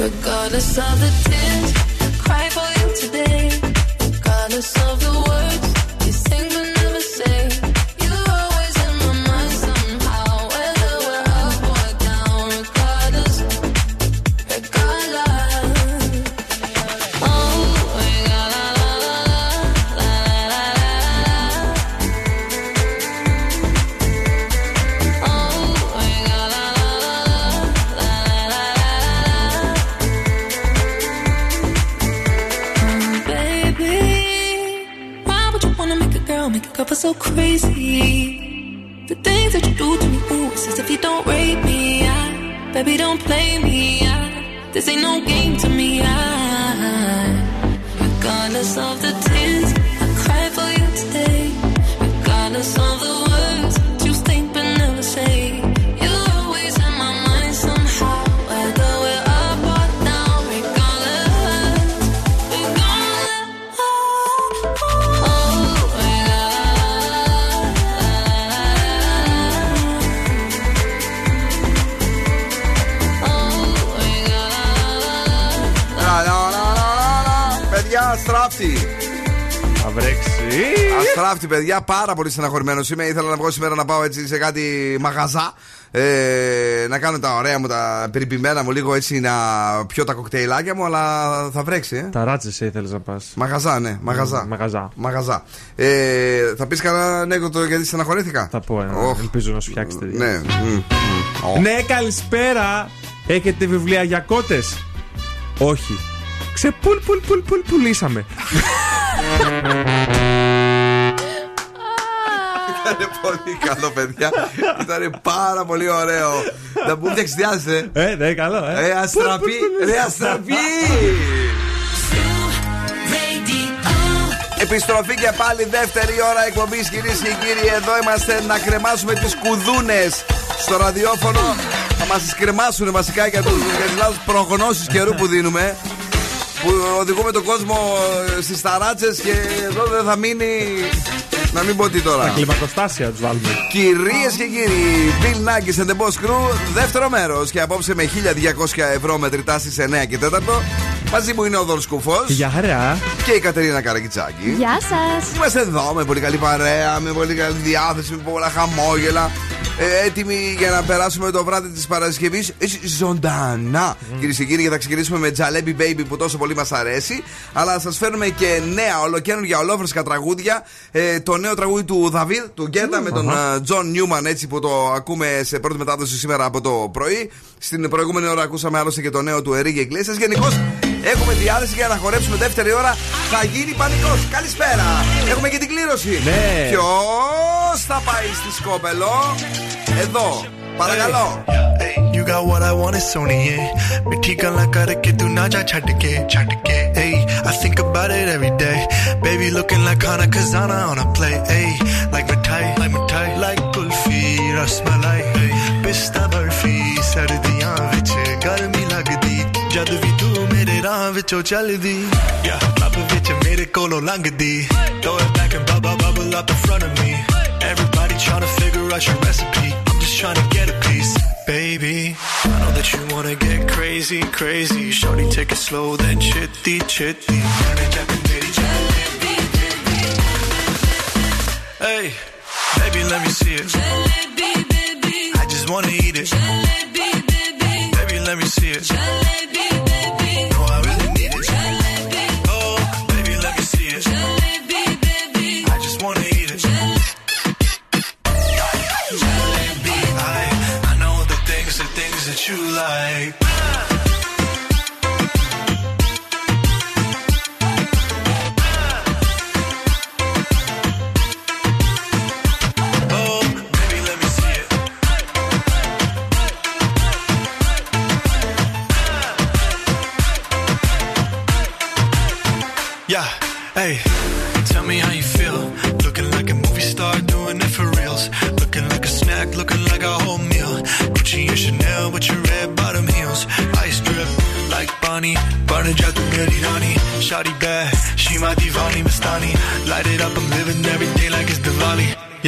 Regardless of the tears, cry for you today. Regardless of the words παιδιά, πάρα πολύ στεναχωρημένος είμαι. Ήθελα να βγω σήμερα να πάω έτσι σε κάτι μαγαζά. Ε, να κάνω τα ωραία μου, τα περιποιημένα μου, λίγο έτσι να πιω τα κοκτέιλάκια μου, αλλά θα βρέξει. Ε. Τα ράτσε ήθελες να πας. Μαγαζά, ναι, μαγαζά. Μαγαζά. Μαγαζά. Ε, θα πεις κανένα ανέκδοτο γιατί στεναχωρήθηκα; Θα πω ένα. Οχ. Ελπίζω να σου φτιάξετε. Ναι. μ, μ. Ω. Ναι, καλησπέρα. Έχετε βιβλία για κότες; Όχι. Ξεπουλ πουλ πουλ πουλ πουλήσαμε. Ήταν πολύ καλό, παιδιά. Ήταν πάρα πολύ ωραίο. Να πούμε φτιάξεις διάθεση. Ε, ναι, καλό, ε. Ρε αστραπή, ρε αστραπή. Επιστροφή και πάλι δεύτερη ώρα εκπομπής κυρίες και κύριοι. Εδώ είμαστε να κρεμάσουμε τις κουδούνες στο ραδιόφωνο. Θα μας τις κρεμάσουν βασικά για, τους, για τις λάθος προγνώσεις καιρού που δίνουμε. Που οδηγούμε τον κόσμο στις ταράτσες και εδώ δεν θα μείνει. Να μην πω τι τώρα. Τα κλιμακοστάσια τους βάλουμε. Κυρίες και κύριοι, Bill Nackis and the Boss Crew, δεύτερο μέρος. Και απόψε με 1200 ευρώ μετρητά στι 9 και 4. Μαζί μου είναι ο Δον Σκουφό Για χαρά. και η Κατερίνα Καρακιτσάκη. Γεια σας. Είμαστε εδώ με πολύ καλή παρέα, με πολύ καλή διάθεση, με πολλά χαμόγελα. Ε, έτοιμοι για να περάσουμε το βράδυ της Παρασκευής ζωντανά. Κυρίες και κύριοι, και θα ξεκινήσουμε με Jalebi Baby που τόσο πολύ μας αρέσει. Αλλά σας φέρνουμε και νέα ολοκαίνουργια ολόφρεσκα τραγούδια. Ε, το νέο τραγούδι του David, του Guetta, με τον αχα. ε, John Newman, έτσι που το ακούμε σε πρώτη μετάδοση σήμερα από το πρωί. Στην προηγούμενη ώρα ακούσαμε άλλωστε και το νέο του Enrique Iglesias. Γενικώς Έχουμε διάθεση για να χορέψουμε δεύτερη ώρα. Θα γίνει πανικός. Καλησπέρα. Έχουμε και την κλήρωση. Ναι. Ποιος θα πάει στη Σκόπελο; Εδώ. Παρακαλώ. Hey, you got what I Sony. Και του think about it every day. Looking like ਰਾਹ ਵਿੱਚੋਂ ਚੱਲਦੀ yeah ਲੱਭ ਵਿੱਚ ਮੇਰੇ ਕੋਲੋਂ ਲੰਘਦੀ throw it back and bubble bubble up in front of me everybody trying to figure out your recipe I'm just trying to get a piece baby I know that you wanna get crazy crazy shorty take it slow then chitty chitty Hey, baby, let me see it. I just wanna eat it. Baby, let me see it. No,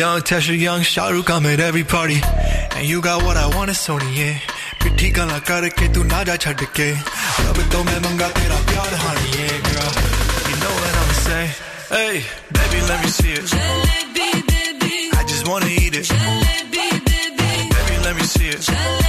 Young Tesha, young Shahrukh, I'm at every party. And you got what I want, it's Sony, yeah. पिट्ठी kar ke tu ना जा छड़ के अब तो मैं मंगा तेरा प्यार हानी ये girl. You know what I'm saying hey baby let me see it. Jalebi, baby. I just wanna eat it. Jalebi, baby. Baby let me see it. Jalebi,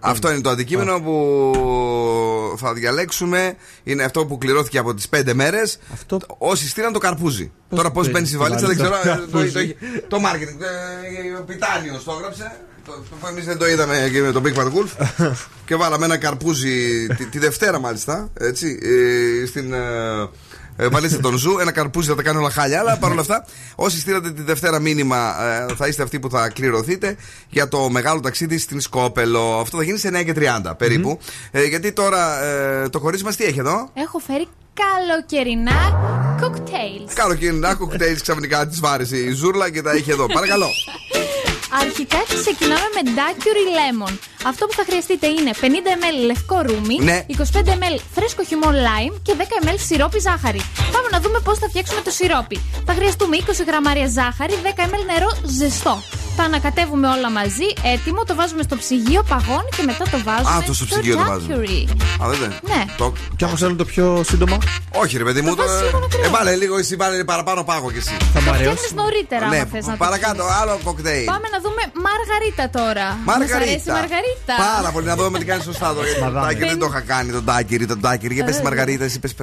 Αυτό είναι το αντικείμενο που θα διαλέξουμε. Είναι αυτό που κληρώθηκε από τις πέντε μέρες. Αυτό... Όσοι στείλαν το καρπούζι. Τώρα πώς μπαίνει στη βαλίτσα δεν ξέρω. Ε, το μάρκετινγκ. Ε, ο πιτάνιος το έγραψε. Εμείς δεν το είδαμε και με τον Big Bad Wolf. και βάλαμε ένα καρπούζι τη, τη Δευτέρα μάλιστα. Έτσι, ε, στην. Ε, βαλίστε τον Ζου, ένα καρπούζι θα τα κάνει όλα χάλια. Αλλά παρόλα αυτά, όσοι στείλατε τη Δευτέρα μήνυμα, ε, θα είστε αυτοί που θα κληρωθείτε για το μεγάλο ταξίδι στην Σκόπελο. Αυτό θα γίνει σε 9 και 30 περίπου. Ε, γιατί τώρα ε, το χωρί μα τι έχει εδώ; Έχω φέρει καλοκαιρινά cocktails. Καλοκαιρινά κοκτέιλ ξαφνικά τη βάρεσε η Ζούρλα και τα έχει εδώ. Παρακαλώ. Αρχικά ξεκινάμε με Daiquiri Lemon. Αυτό που θα χρειαστείτε είναι 50 ml λευκό ρούμι, Ναι. 25 ml φρέσκο χυμό lime και 10 ml σιρόπι ζάχαρη. Πάμε να δούμε πώς θα φτιάξουμε το σιρόπι. Θα χρειαστούμε 20 γραμμάρια ζάχαρη, 10 ml νερό ζεστό. Τα ανακατεύουμε όλα μαζί, έτοιμο, το βάζουμε στο ψυγείο, παγώνει και μετά το βάζουμε Α, το στο ψυγείο το βάζουμε. Daiquiri. Α, δεν Ναι. Το... Και άμα θέλουν το πιο σύντομα; Όχι, ρε παιδί μου. Το... Ε, βάλε λίγο, εσύ βάλε παραπάνω πάγο κι εσύ. Θα μου Φτιάχνεις νωρίτερα, Ναι, άμα θες να το παρακάτω, φτιάξεις. άλλο κοκτέιλ. Πάμε να δούμε Μαργαρίτα τώρα. Μας αρέσει η Μαργαρίτα. Μαργαρίτα. Πάρα πολύ να δούμε τι κάνει σωστά εδώ. Γιατί το τάκερ δεν το είχα κάνει τον τάκερ, τον τάκερ. Για πες τη Ε, Μαργαρίτα, εσύ πε 50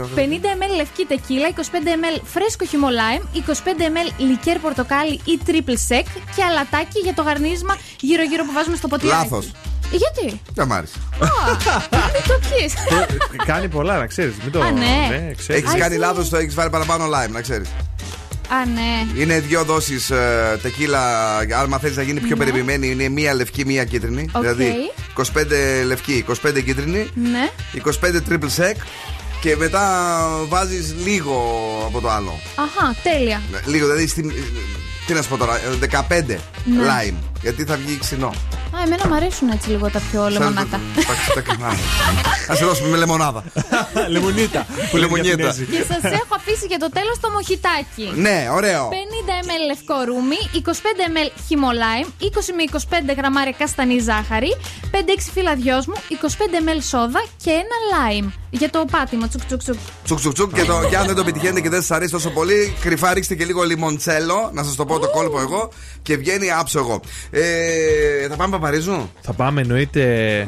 ml λευκή τεκίλα, 25 ml φρέσκο χυμό lime, 25 ml λικέρ πορτοκάλι ή triple sec και αλατάκι για το γαρνίσμα γύρω-γύρω που βάζουμε στο ποτήρι. Λάθος. Γιατί; Δεν μ' άρεσε. Μην το πιείς. Κάνει πολλά, να ξέρεις. Μην το. Α, ναι. ξέρεις. Έχεις Α, κάνει εσύ. λάθος, το έχεις βάλει παραπάνω lime, να ξέρεις. Α, ναι. Είναι δύο δόσεις τεκίλα. Αν θέλει να γίνει πιο περιποιημένη, είναι μία λευκή, μία κίτρινη. Ναι. Οκ. Δηλαδή 25 λευκή, 25 κίτρινη, Ναι. 25 triple sec και μετά βάζεις λίγο από το άλλο. Αχα, τέλεια. Λίγο, δηλαδή. Στην, τι να σου πω τώρα, 15 Ναι. lime. Γιατί θα βγει ξινό. Α, εμένα μου αρέσουν έτσι λίγο τα πιο λεμονάτα. Α σε δώσουμε με λεμονάδα. Λεμονίτα. Που λεμονιέτα. Και σας έχω αφήσει για το τέλος το μοχιτάκι. Ναι, ωραίο. 50 ml λευκό ρούμι, 25 ml χυμό lime, 20 με 25 γραμμάρια καστανή ζάχαρη, 5-6 φύλλα δυόσμου, 25 ml σόδα και ένα lime. Για το πάτημα, τσουκ τσουκ τσουκ. Τσουκ τσουκ τσουκ και, το, και αν δεν το πετυχαίνετε και δεν σας αρέσει τόσο πολύ, κρυφά ρίξτε και λίγο λιμοντσέλο, να σας το πω το κόλπο εγώ και βγαίνει άψο εγώ. Ε, θα πάμε Παπαρίζου; Θα πάμε, εννοείται.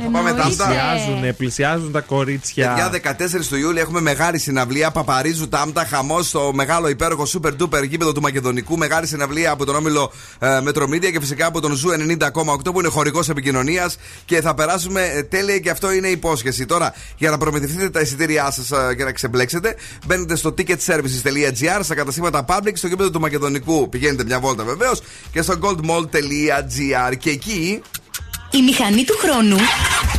Θα πάμε τάμτα. Πλησιάζουν, πλησιάζουν τα κορίτσια. Παιδιά, 14 του Ιούλη έχουμε μεγάλη συναυλία. Παπαρίζου Τάμτα, χαμός στο μεγάλο υπέροχο super duper γήπεδο του Μακεδονικού. Μεγάλη συναυλία από τον όμιλο ε, Metromedia και φυσικά από τον Zoo 90,8 που είναι χορηγός επικοινωνίας. Και θα περάσουμε ε, τέλεια και αυτό είναι υπόσχεση. Τώρα, για να προμηθευτείτε τα εισιτήριά σας και να ξεμπλέξετε, μπαίνετε στο ticketservices.gr, στα καταστήματα public, στο γήπεδο του Μακεδονικού. Πηγαίνετε μια βόλτα βεβαίως και στο goldmall.gr. Και εκεί Η μηχανή του χρόνου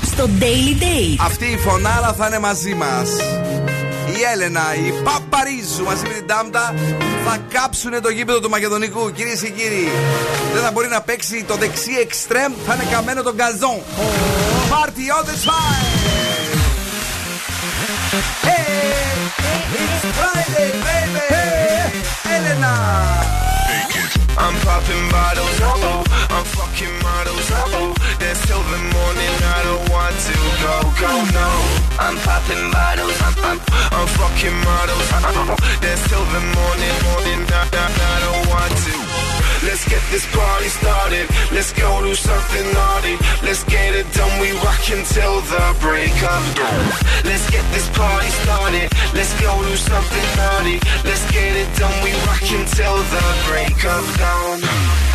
στο Daily Date. Αυτή η φωνάρα θα είναι μαζί μας. Η Έλενα, η Παπαρίζου μαζί με την Τάμτα θα κάψουν το γήπεδο του Μακεδονικού. Κυρίε και κύριοι, δεν θα μπορεί να παίξει το δεξί εξτρέμ, θα είναι καμένο τον γκαζόν. Party all the time! Hey, it's Friday, baby! Έλενα! I'm popping bottles, oh, oh, I'm fucking models, oh, oh. dance till the morning, I don't want to go, go, no. I'm popping bottles, I'm, I'm, I'm fucking models, oh, oh. dance till the morning, morning, I, I, I don't want to. Let's get this party started, let's go do something naughty, let's get it done, we rock until the break of dawn. Let's get this party started, let's go do something naughty, let's get it done, we rock until the break of dawn.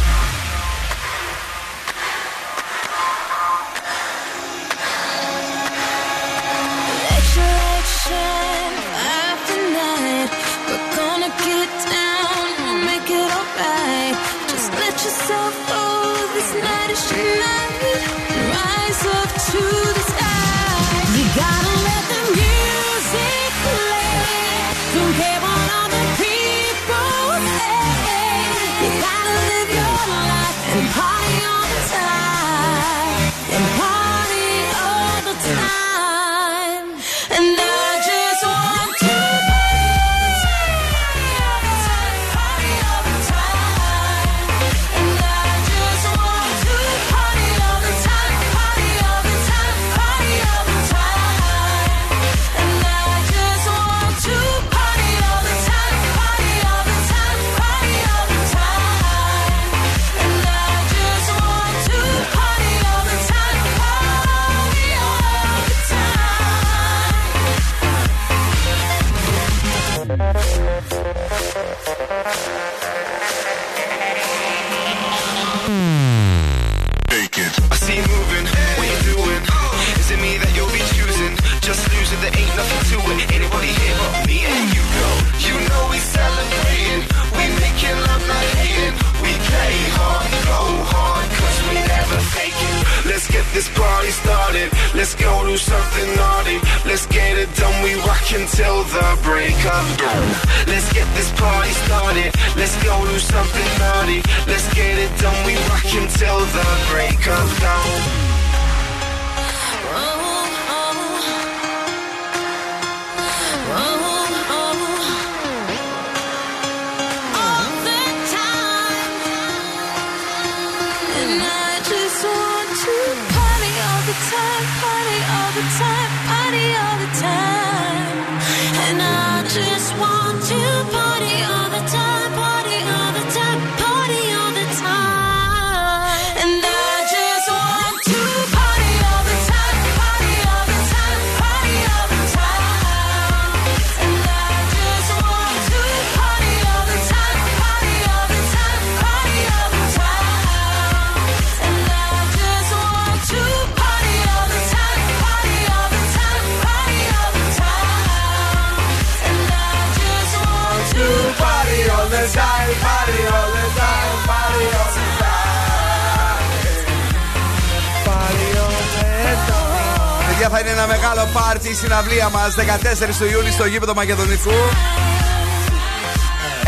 Του Ιούλη στο γήπεδο Μακεδονικού.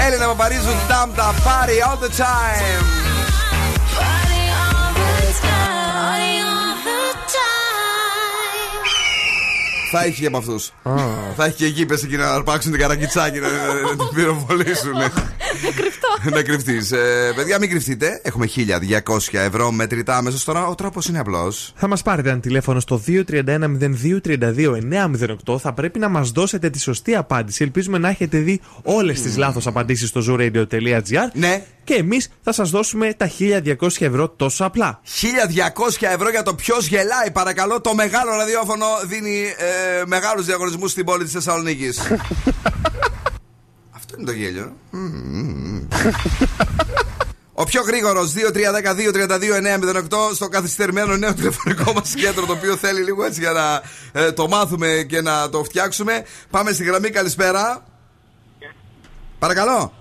Έλληνα Παπαρίζου, Τάμτα, party all the time. Θα έχει και από αυτούς. Θα έχει και εκεί πε εκεί να αρπάξουν την καρακιτσάκι να, να, να την πυροβολήσουν. να κρυφτείς. Ε, παιδιά, μην κρυφτείτε. Έχουμε 1200 ευρώ μετρητά αμέσως τώρα. Ο τρόπος είναι απλός. Θα μας πάρετε ένα τηλέφωνο στο 231-0232-908. Θα πρέπει να μας δώσετε τη σωστή απάντηση. Ελπίζουμε να έχετε δει όλες τις λάθος απαντήσεις στο zooradio.gr. Ναι. Και εμείς θα σας δώσουμε τα 1200 ευρώ τόσο απλά. 1200 ευρώ για το ποιος γελάει. Παρακαλώ, το μεγάλο ραδιόφωνο δίνει ε, μεγάλους διαγωνισμούς στην πόλη της Θεσσαλονίκης. Αυτό είναι το γέλιο. Ο πιο γρήγορος 2-3-10-2-32-908 στο καθυστερημένο νέο τηλεφωνικό μας κέντρο το οποίο θέλει λίγο έτσι για να ε, το μάθουμε και να το φτιάξουμε. Πάμε στη γραμμή, καλησπέρα. Παρακαλώ.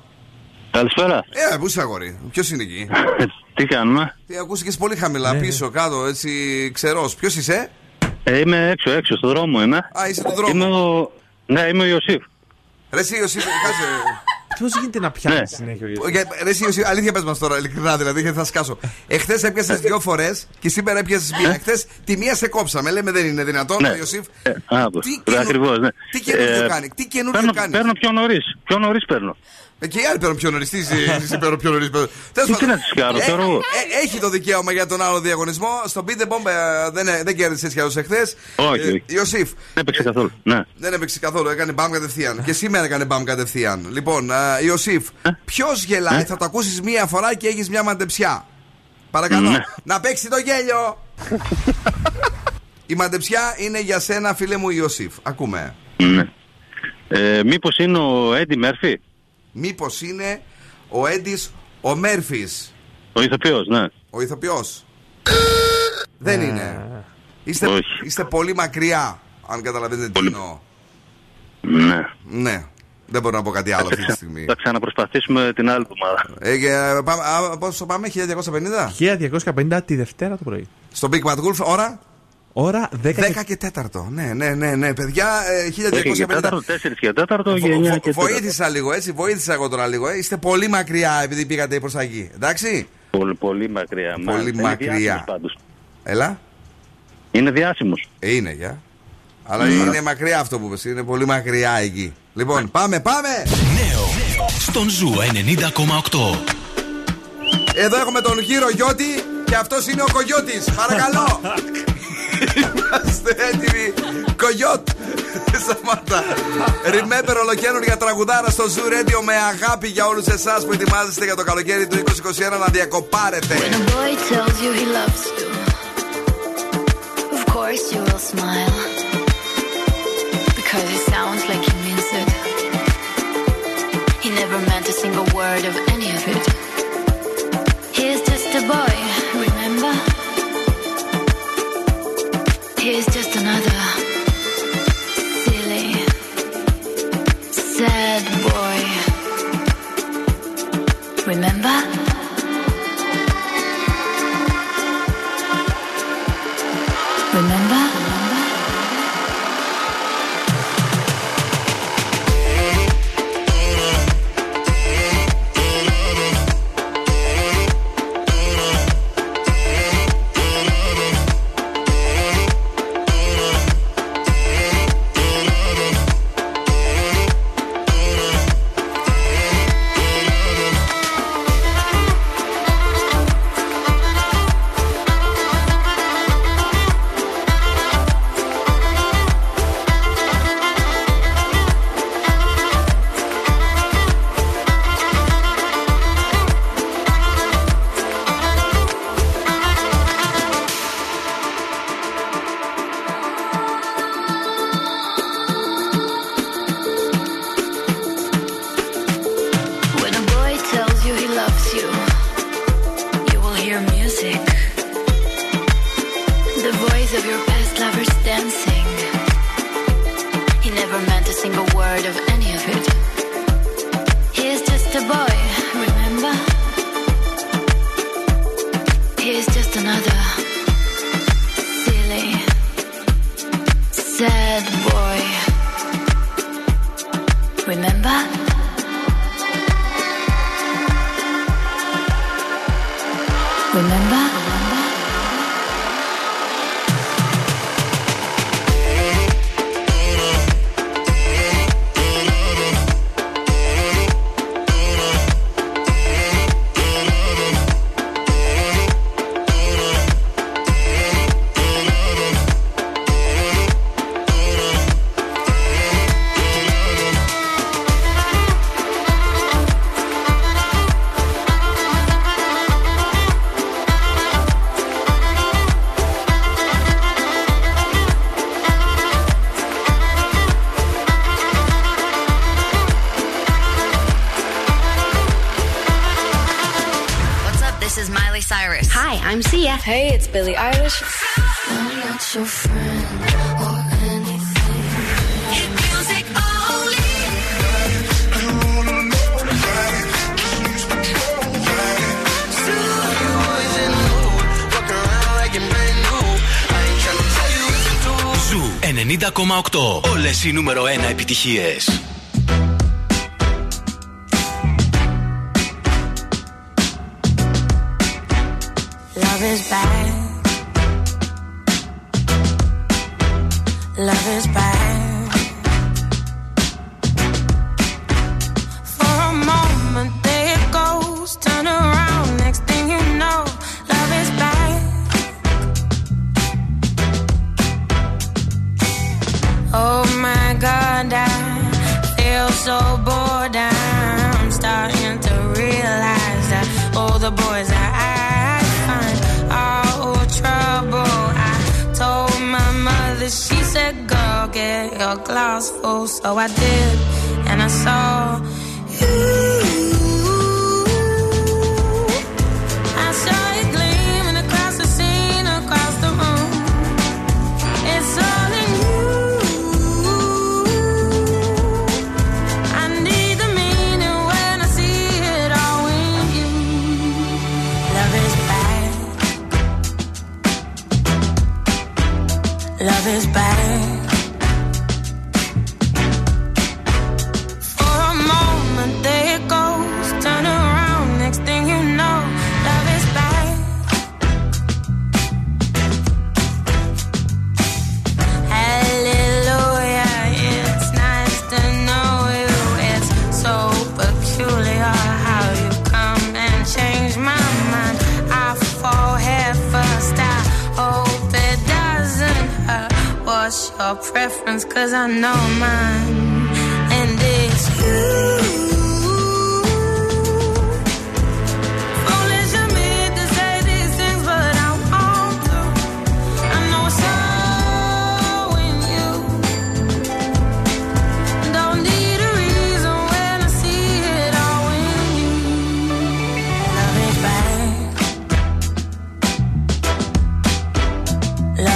Καλησπέρα. Ε, πού είσαι αγόρι, ποιος είναι εκεί; Τι κάνουμε; Τι ακούστηκες πολύ χαμηλά, πίσω, κάτω, έτσι ξερός. Ποιος είσαι, Ε, είμαι έξω, έξω, στο δρόμο είμαι. Α, είσαι στο δρόμο. Είμαι ο... Ναι, είμαι ο Ιωσήφ. Ρε εσύ, Ιωσήφ, κάτσε. Πώ γίνεται να πιάνει Ναι. συνέχεια ο Ο- για- Ρε εσύ, Ιωσήφ, αλήθεια πες μας τώρα, ειλικρινά δηλαδή, γιατί θα σκάσω. Εχθές έπιασες δύο φορές και σήμερα έπιασες μία. Εχθές τη μία σε κόψαμε. Λέμε δεν είναι δυνατόν, Ναι. ο Ιωσήφ. Ε, α, Τι το- καινου- ακριβώς, ναι. τι καινούριο Ε, κάνει, τι καινούριο παίρνω, κάνεις; Παίρνω πιο νωρίς. Πιο νωρίς παίρνω. Ε, Και οι άλλοι παίρνουν πιο νωρίς. Τι εσύ παίρνουν πιο νωρίς. Τέλος Τι να τις κάνω, ξέρω εγώ. Έχει το δικαίωμα για τον άλλο διαγωνισμό. Στον Beat the Bomb ε, δεν, δεν κέρδισε κι άλλο εχθές. Όχι, όχι. Ιωσήφ. Δεν έπαιξε καθόλου. Ναι. Δεν έπαιξε καθόλου, έκανε μπαμ κατευθείαν. Και σήμερα έκανε μπαμ κατευθείαν. Λοιπόν, α, Ιωσήφ, Ε; ποιος γελάει, θα το ακούσεις μία φορά και έχεις μια μαντεψιά. Παρακαλώ, Ναι. να παίξει το γέλιο. Η μαντεψιά είναι για σένα, φίλε μου Ιωσήφ. Ακούμε. ναι. Ε, Μήπως είναι ο Έντι Μέρφυ, Μήπως είναι ο Έντις ο Μέρφυ, ο ηθοποιός, ναι. ο ηθοποιός. Δεν είναι. Είστε, Όχι. είστε πολύ μακριά, αν καταλαβαίνετε τι εννοώ. Ναι. Ναι. Δεν μπορώ να πω κάτι άλλο αυτή τη στιγμή. Θα ξαναπροσπαθήσουμε την άλλη εβδομάδα. Ε, και, πάμε, α, πόσο πάμε, 1250? 1250 τη Δευτέρα το πρωί. Στο Big Bad Wolf, ώρα; Ώρα 10, 10 και 4. Ναι, ναι, ναι, ναι. Παιδιά, ε, 10 και 1250. 4, 4 και 4 Βο- και 9 βο- και 4. βοήθησα λίγο, έτσι. Βοήθησα εγώ τώρα λίγο. Ε. Είστε πολύ μακριά επειδή πήγατε προς τα εκεί. Εντάξει; Πολύ, πολύ μακριά. Πολύ μάλιστα. Είναι μακριά. διάσημος πάντως. Έλα. Είναι διάσημος. Ε, είναι, για. Αλλά Ναι. είναι μακριά αυτό που πες. Είναι πολύ μακριά εκεί. Λοιπόν, πάμε, πάμε! Νέο στον Ζου 90,8. Εδώ έχουμε τον γύρο Γιώτη και αυτός είναι ο Κογιώτης. Παρακαλώ. Είμαστε έτοιμοι. Κογιώτ. Σταμάτα. Remember ολοκένουργια τραγουδάρα στο Zoo Radio με αγάπη για όλους εσάς που ετοιμάζεστε για το καλοκαίρι του 2021 να διακοπάρετε. When a boy tells you he loves you, of course you will smile. Because it sounds like he means it. He never meant a single word of any of it. He's just a boy, He's just another boy. Remember? Remember? νούμερο ένα επιτυχίες.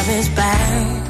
love is bound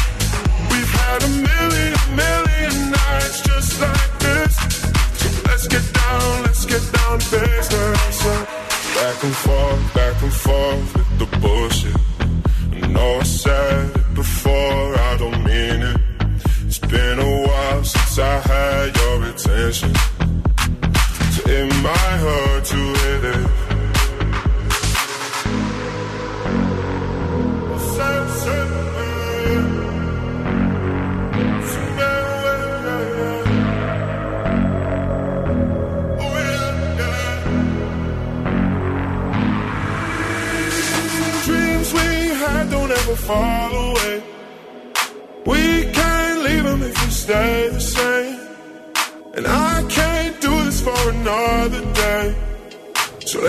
And forth, back and forth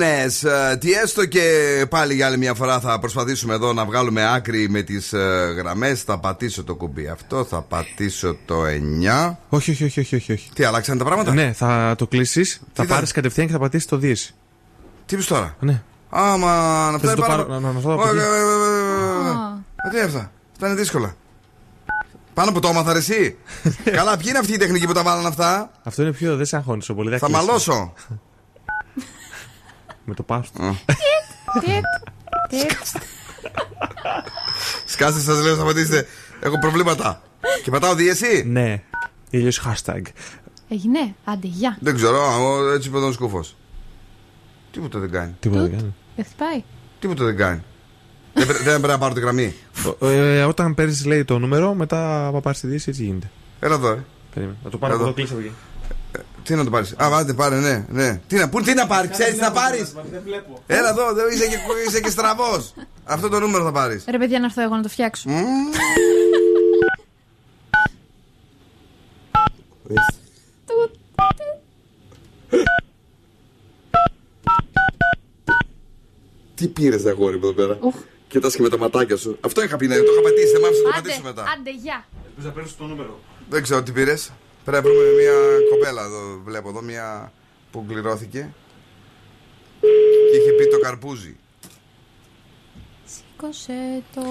Business. Ε, Τι έστω και πάλι για άλλη μια φορά θα προσπαθήσουμε εδώ να βγάλουμε άκρη με τι γραμμέ. Θα πατήσω το κουμπί αυτό, θα πατήσω το 9. Όχι, όχι, όχι, όχι, όχι, όχι. Τι άλλαξαν τα πράγματα. Ναι, θα το κλείσει, θα θα- πάρει κατευθείαν και θα πατήσει το δύση. Τι πει τώρα. Ναι. Άμα να Θες να φτάνει το πάρα. πάρω- να- να- να το Όχι, από εκεί? ε, ε, ε, ε, ε, Τι είναι αυτά. Αυτά είναι δύσκολα. Πάνω που το έμαθα ρε εσύ. Καλά, ποιοι είναι αυτοί οι τεχνικοί που τα βάλαν αυτά. Αυτό είναι πιο. Δεν σε αγχώνει τόσο πολύ. δεν Θα κλείσει. μαλώσω. Με το πάστο. Σκάστε σας λέω, σταματήστε. Έχω προβλήματα. Και πατάω δίεση. Ναι. Ή αλλιώ hashtag. Έγινε. Άντε, γεια. Δεν ξέρω, εγώ έτσι είπε ο σκούφος. Τίποτα δεν κάνει. Τίποτα δεν κάνει. Δεν χτυπάει. Τίποτα δεν κάνει. δεν, πρέ- δεν πρέπει να πάρω τη γραμμή. Ε, όταν παίρνεις, λέει το νούμερο, μετά θα πάρει τη δύση, έτσι γίνεται. Έλα εδώ, ε. Περίμενε. Να το πάρω Εδώ. από εδώ, κλείσω από εκεί. Τι να το πάρεις; Α, βάτε, πάρε, ναι, ναι. Τι να, πού, τι να πάρεις, ξέρεις τι να πάρεις; Δεν βλέπω. Έλα εδώ, δεν είσαι και, είσαι και στραβός. Αυτό το νούμερο θα πάρεις. Ρε παιδιά, να έρθω εγώ να το φτιάξω. Τι πήρες, αγόρι μου εδώ πέρα; Κοιτάς και με τα ματάκια σου. Αυτό είχα πει, ναι, το είχα πατήσει, δεν μ' άφησε να το Άντε, πατήσω μετά. άντε, γεια. Ελπίζω να παίρνεις το νούμερο. Δεν ξέρω τι πήρες. Πρέπει να βρούμε μια κοπέλα εδώ, βλέπω εδώ, μια που κληρώθηκε. Και είχε πει το καρπούζι. Σήκωσε το.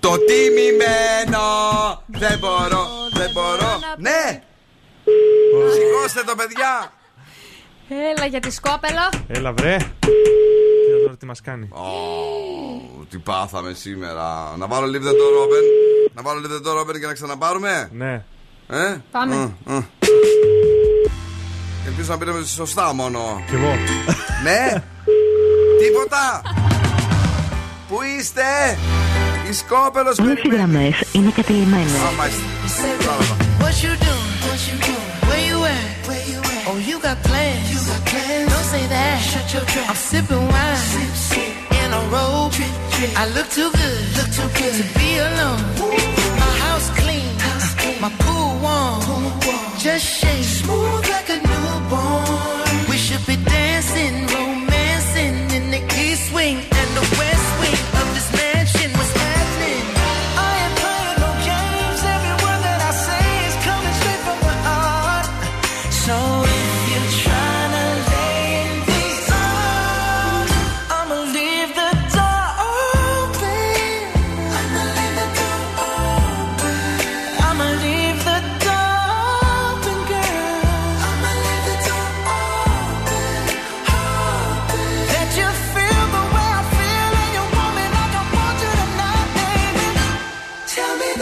Το τιμημένο! Δεν μπορώ, δεν μπορώ. Ναι! Σηκώστε το, παιδιά! Έλα για τη σκόπελο. Έλα, βρε. Κοίτα τώρα τι μας κάνει. Ω, τι πάθαμε σήμερα. Να βάλω Leave the door open. Να βάλω Leave the door open και να ξαναπάρουμε. Ναι. Ε? Πάμε. Ε, ε. Ελπίζω να πήραμε σωστά μόνο. Κι εγώ. Ναι! Τίποτα! Πού είστε! Η Σκόπελος Όλες οι γραμμές είναι κατηλημένες. Α, μάλιστα. Κατάλαβα. What you doing? What you doing? Where you at? Where you at? Oh, you got plans? You got plans? Don't say that. Shut your trap. I'm sipping wine sip, sip. in a robe. Trip, trip. I look too good. Look too good to be alone. My house clean. House clean. My pool Just shake smooth like a newborn.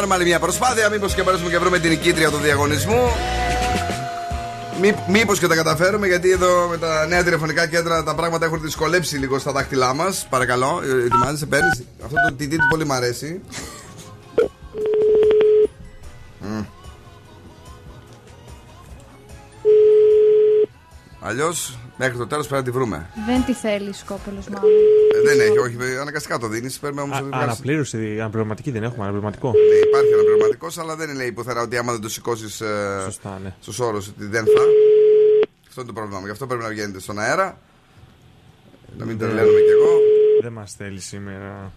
κάνουμε άλλη μια προσπάθεια. Μήπως και μπορέσουμε και βρούμε την νικήτρια του διαγωνισμού. Μή, Μήπως και τα καταφέρουμε, γιατί εδώ με τα νέα τηλεφωνικά κέντρα τα πράγματα έχουν δυσκολέψει λίγο στα δάχτυλά μας. Παρακαλώ, ε, ετοιμάζεσαι, παίρνεις. Αυτό το τιτί του πολύ μ' αρέσει. Αλλιώς μέχρι το τέλος πρέπει να τη βρούμε. Δεν τη θέλεις κόπελος, μάλλον. Ε, δεν έχει, όχι, ε, αναγκαστικά το δίνεις. Παίρνουμε όμως. Αναπλήρωση, αναπληρωματική δεν έχουμε, αναπληρωματικό. Ναι, υπάρχει αναπληρωματικός, αλλά δεν λέει πουθενά ότι άμα δεν το σηκώσεις Σωστά, ναι. στους όρους ότι δεν θα. Αυτό είναι το πρόβλημα. Γι' αυτό πρέπει να βγαίνετε στον αέρα. Να μην Δεν- τρελαίνουμε κι εγώ. Δεν μας θέλει σήμερα.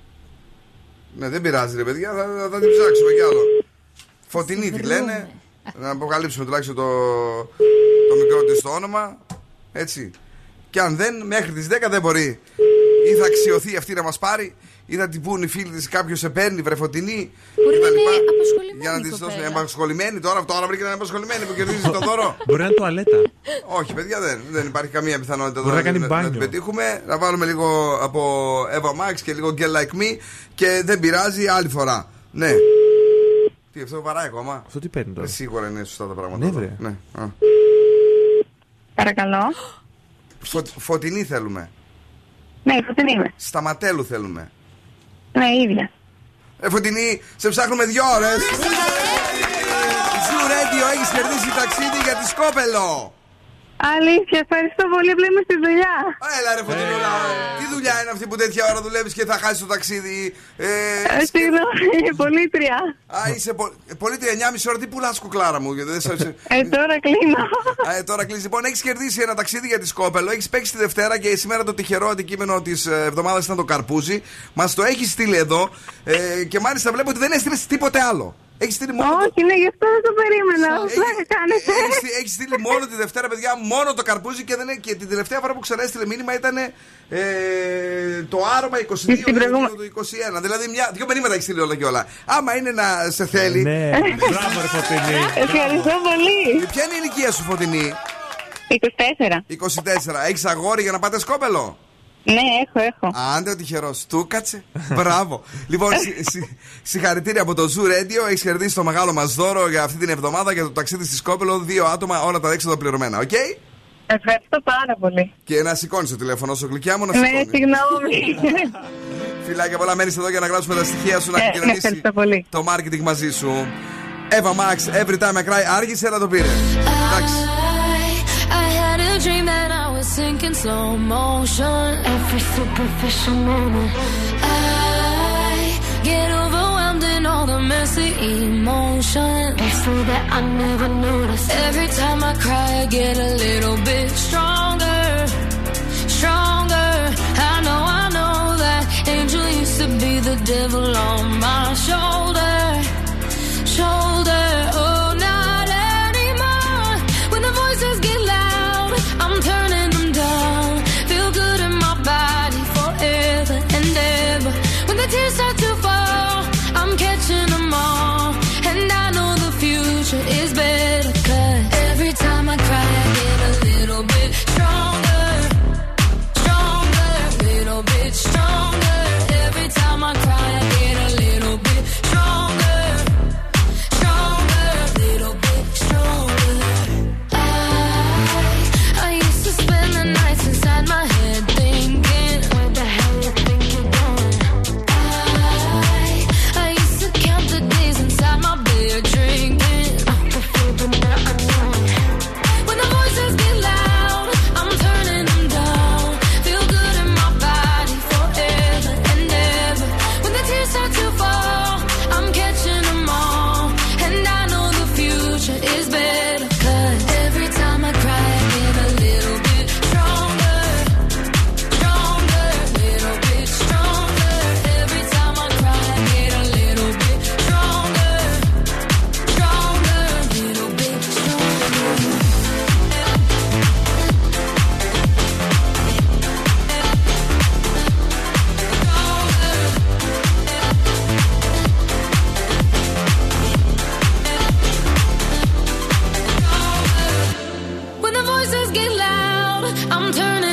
Ναι, δεν πειράζει, ρε παιδιά, θα, θα, θα την ψάξουμε κι άλλο. Φωτεινή τη λένε. Να αποκαλύψουμε τουλάχιστον το, το μικρό της το όνομα. Έτσι. Και αν δεν, μέχρι τις 10 δεν μπορεί. Ή θα αξιωθεί αυτή να μας πάρει, ή θα την πούν οι φίλοι της κάποιος σε παίρνει, βρε φωτεινή. Μπορεί να κτλ. είναι απασχολημένη Για να η της κοπέλα. δώσουν απασχολημένη τώρα, τώρα βρήκε να είναι απασχολημένη που κερδίζει το δώρο. Μπορεί να είναι τουαλέτα. Όχι, παιδιά, δεν, δεν υπάρχει καμία πιθανότητα Μπορεί τώρα να κάνει να, μπάνιο. την πετύχουμε. Να βάλουμε λίγο από Eva Max και λίγο Get Like Me και δεν πειράζει άλλη φορά. Ναι. Τι, αυτό βαράει ακόμα. Αυτό τι παίρνει τώρα; Ε, σίγουρα είναι σωστά τα πράγματα. Ναι, τώρα. βρε. Ναι. Α. Παρακαλώ. Φω- Φωτεινή θέλουμε. Ναι, Φωτεινή είμαι. Σταματέλου θέλουμε. Ναι, ίδια. Ε, Φωτεινή, σε ψάχνουμε δυο ώρες. Zoo Radio, έχεις κερδίσει ταξίδι για τη Σκόπελο. Αλήθεια, ευχαριστώ πολύ. Βλέπουμε στη δουλειά. Έλα ρε Φωτεινούλα, τι δουλειά είναι αυτή που τέτοια ώρα δουλεύεις και θα χάσεις το ταξίδι. Ε, Ε, Συγγνώμη, πωλήτρια. Α, είσαι πω... πωλήτρια 9,5 ώρα, τι πουλάς κουκλάρα μου. γιατί δεν σε- Ε, τώρα κλείνω. Α, ε, τώρα κλείσει. Λοιπόν, έχεις κερδίσει ένα ταξίδι για τη Σκόπελο. Έχεις παίξει τη Δευτέρα και σήμερα το τυχερό αντικείμενο της εβδομάδας ήταν το καρπούζι. Μας το έχεις στείλει εδώ ε, και μάλιστα βλέπω ότι δεν έστειλες τίποτε άλλο. Έχεις στείλει μόνο. Όχι, ναι, γι' αυτό δεν το περίμενα. Έχει- Πλάκα κάνετε. Έχει, έχεις στείλει μόνο τη Δευτέρα, παιδιά, μόνο το καρπούζι και, δεν, είναι- και την τελευταία φορά που ξανά έστειλε μήνυμα ήταν ε, το άρωμα 22 Στην προηγούμε- του 21. Δηλαδή, μια, δύο μηνύματα έχεις στείλει όλα και όλα. Άμα είναι να σε θέλει. Ναι, μπράβο ρε Φωτεινή. Ευχαριστώ πολύ. Ποια είναι η ηλικία σου, Φωτεινή; 24. 24. Έχεις αγόρι για να πάτε σκόπελο; Ναι, έχω, έχω. Άντε ο τυχερός. Του 'κατσε. Μπράβο. λοιπόν, συ- συ- συγχαρητήρια από το Zoo Radio. Έχεις κερδίσει το μεγάλο μας δώρο για αυτή την εβδομάδα για το ταξίδι στη Σκόπελο. Δύο άτομα, όλα τα έξοδα πληρωμένα. Οκ; Ευχαριστώ πάρα πολύ. Και να σηκώνεις το τηλέφωνο σου, γλυκιά μου να Ναι, σηκώνεις. συγγνώμη. Φιλάκια πολλά, μένεις εδώ για να γράψουμε τα στοιχεία σου να Ε, επικοινωνήσει ευχαριστώ πολύ. το marketing μαζί σου. Eva Max, every time I cry, άργησε να το πήρε. Εντάξει. had a dream that I was sinking slow motion. Every superficial moment, I get overwhelmed in all the messy emotions. It's so that I never noticed. Every time I cry, I get a little bit stronger, stronger. I know, I know that angel used to be the devil on my shoulder, shoulder. I'm turning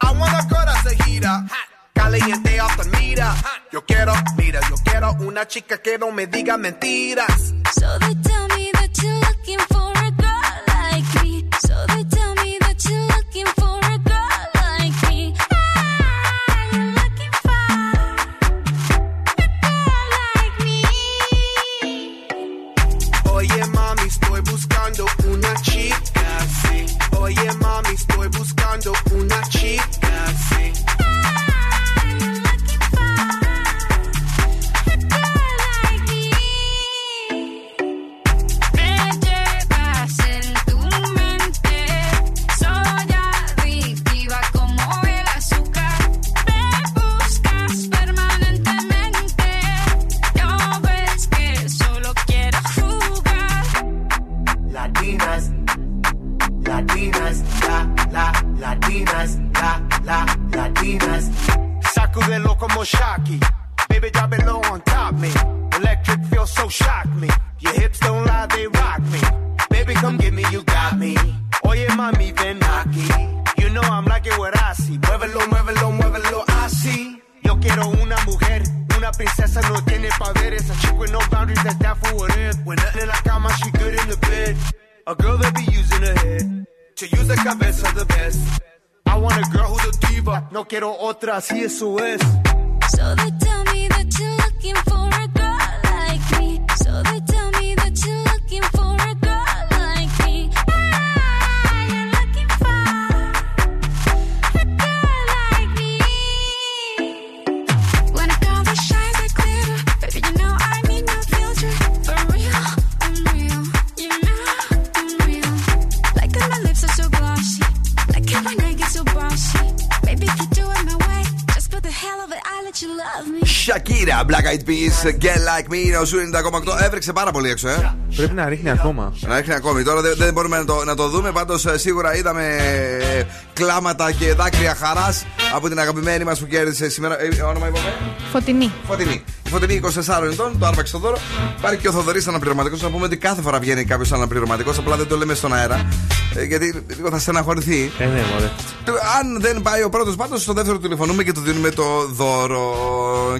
I wanna cora se gira. Caliente hasta mira. Yo quiero, mira, yo quiero una chica que no me diga mentiras. So they tell me that you're looking quiero otra, si eso es. Shakira, Black Eyed Peas, Get Like Me, είναι ο Zoo 90,8. Έβρεξε πάρα πολύ έξω, ε. Πρέπει να ρίχνει ακόμα. Να ρίχνει ακόμη. Τώρα δεν, δεν μπορούμε να το, να το δούμε. Πάντως σίγουρα είδαμε ε, κλάματα και δάκρυα χαράς από την αγαπημένη μας που κέρδισε σήμερα. Ε, όνομα είπαμε. Φωτεινή. Φωτεινή. Η Φωτεινή 24 ετών, το άρπαξε το δώρο. Πάρει και ο Θοδωρής αναπληρωματικός. Να πούμε ότι κάθε φορά βγαίνει κάποιος αναπληρωματικός. Απλά δεν το λέμε στον αέρα. Ε, γιατί λίγο θα στεναχωρηθεί. Ε, ναι, μωρέ. Του- Αν δεν πάει ο πρώτος, πάντως στο δεύτερο τηλεφωνούμε και του δίνουμε το δώρο.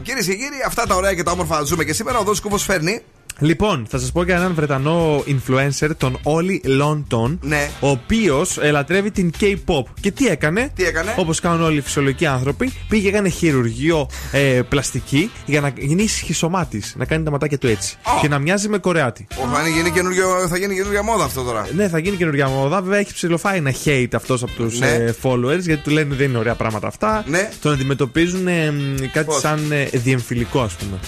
Κυρίες και κύριοι, αυτά τα ωραία και τα όμορφα ζούμε και σήμερα. Ο Δό Κούβο φέρνει; Λοιπόν, θα σας πω για έναν Βρετανό influencer, τον Όλι Λόντον, Ναι. ο οποίος λατρεύει την K-pop. Και τι έκανε, Τι έκανε; Όπως κάνουν όλοι οι φυσιολογικοί άνθρωποι, πήγε έκανε χειρουργείο ε, πλαστική για να γίνει σχισωμάτης, να κάνει τα ματάκια του έτσι. Και να μοιάζει με Κορεάτη. Ο, θα, γίνει καινούριο, θα γίνει καινούργια μόδα αυτό τώρα. Ναι, θα γίνει καινούργια μόδα. Βέβαια, έχει ψιλοφάει ένα hate αυτός από τους Ναι. followers γιατί του λένε δεν είναι ωραία πράγματα αυτά. Ναι. Τον αντιμετωπίζουν ε, μ, κάτι Πώς; σαν ε, διεμφυλικό, ας πούμε.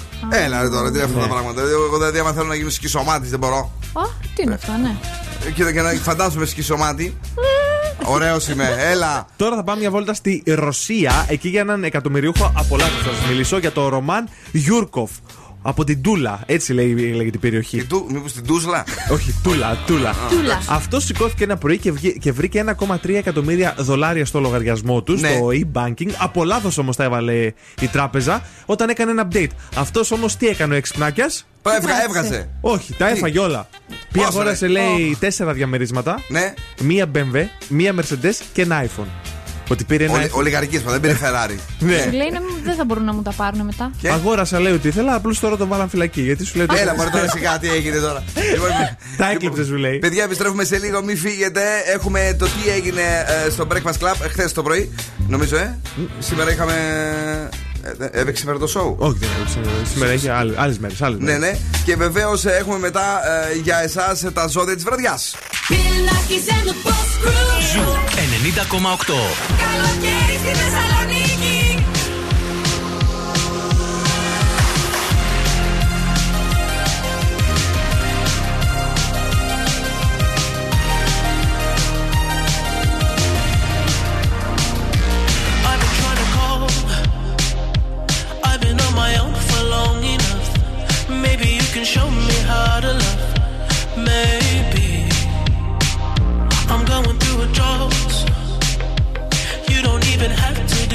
Έλα ρε τώρα, τι είναι αυτά Ναι. τα πράγματα. Εγώ δηλαδή, άμα θέλω να γίνω σχιστομάτης, δεν μπορώ. Α, τι είναι αυτό, ναι. Ε, Και, και να φαντάζομαι σχιστομάτη. Ωραίος είμαι, έλα. Τώρα θα πάμε μια βόλτα στη Ρωσία, εκεί για έναν εκατομμυριούχο από λάθος θα σας μιλήσω για το Ρωμάν Γιούρκοφ. Από την Τούλα, έτσι λέει, λέγεται η περιοχή. Μήπως την Τούσλα; Όχι, Τούλα, Τούλα. Τούλα. Αυτό σηκώθηκε ένα πρωί και, βγή- και βρήκε 1,3 εκατομμύρια δολάρια στο λογαριασμό του, Ναι. στο e-banking. Από λάθος όμως τα έβαλε η τράπεζα όταν έκανε ένα update. Αυτός όμως τι έκανε ο εξυπνάκια. Το έβγα, έβγαζε. Όχι, τα έφαγε όλα. Πήγε Πόσα, αγόρασε, ρε; λέει, τέσσερα διαμερίσματα. Ναι. Μία BMW, μία Mercedes και ένα iPhone. Ότι πήρε ένα. iPhone. Ολιγαρική δεν πήρε Ferrari. Ναι. Σου λέει «Ναι, δεν θα μπορούν να μου τα πάρουν μετά. Αγόρασα, λέει ότι ήθελα, απλώς τώρα τον βάλαν φυλακή. Γιατί σου λέει. ότι- Έλα, μωρέ τώρα σιγά τι έγινε τώρα. Λοιπόν, Τα έκλεψες, σου λέει. Παιδιά, επιστρέφουμε σε λίγο, μην φύγετε. Έχουμε το τι έγινε ε, στο Breakfast Club χθες το πρωί. Νομίζω, ε. Σήμερα είχαμε. Ε, Έπαιξε σήμερα το show. Όχι, δεν έπαιξε. Σήμερα έχει άλλες μέρες. Ναι, ναι. Και βεβαίως έχουμε μετά ε, για εσάς τα ζώδια της βραδιάς. Bill Nakis and the Boss Crew. Zoo 90,8. Καλοκαίρι στη Θεσσαλονίκη.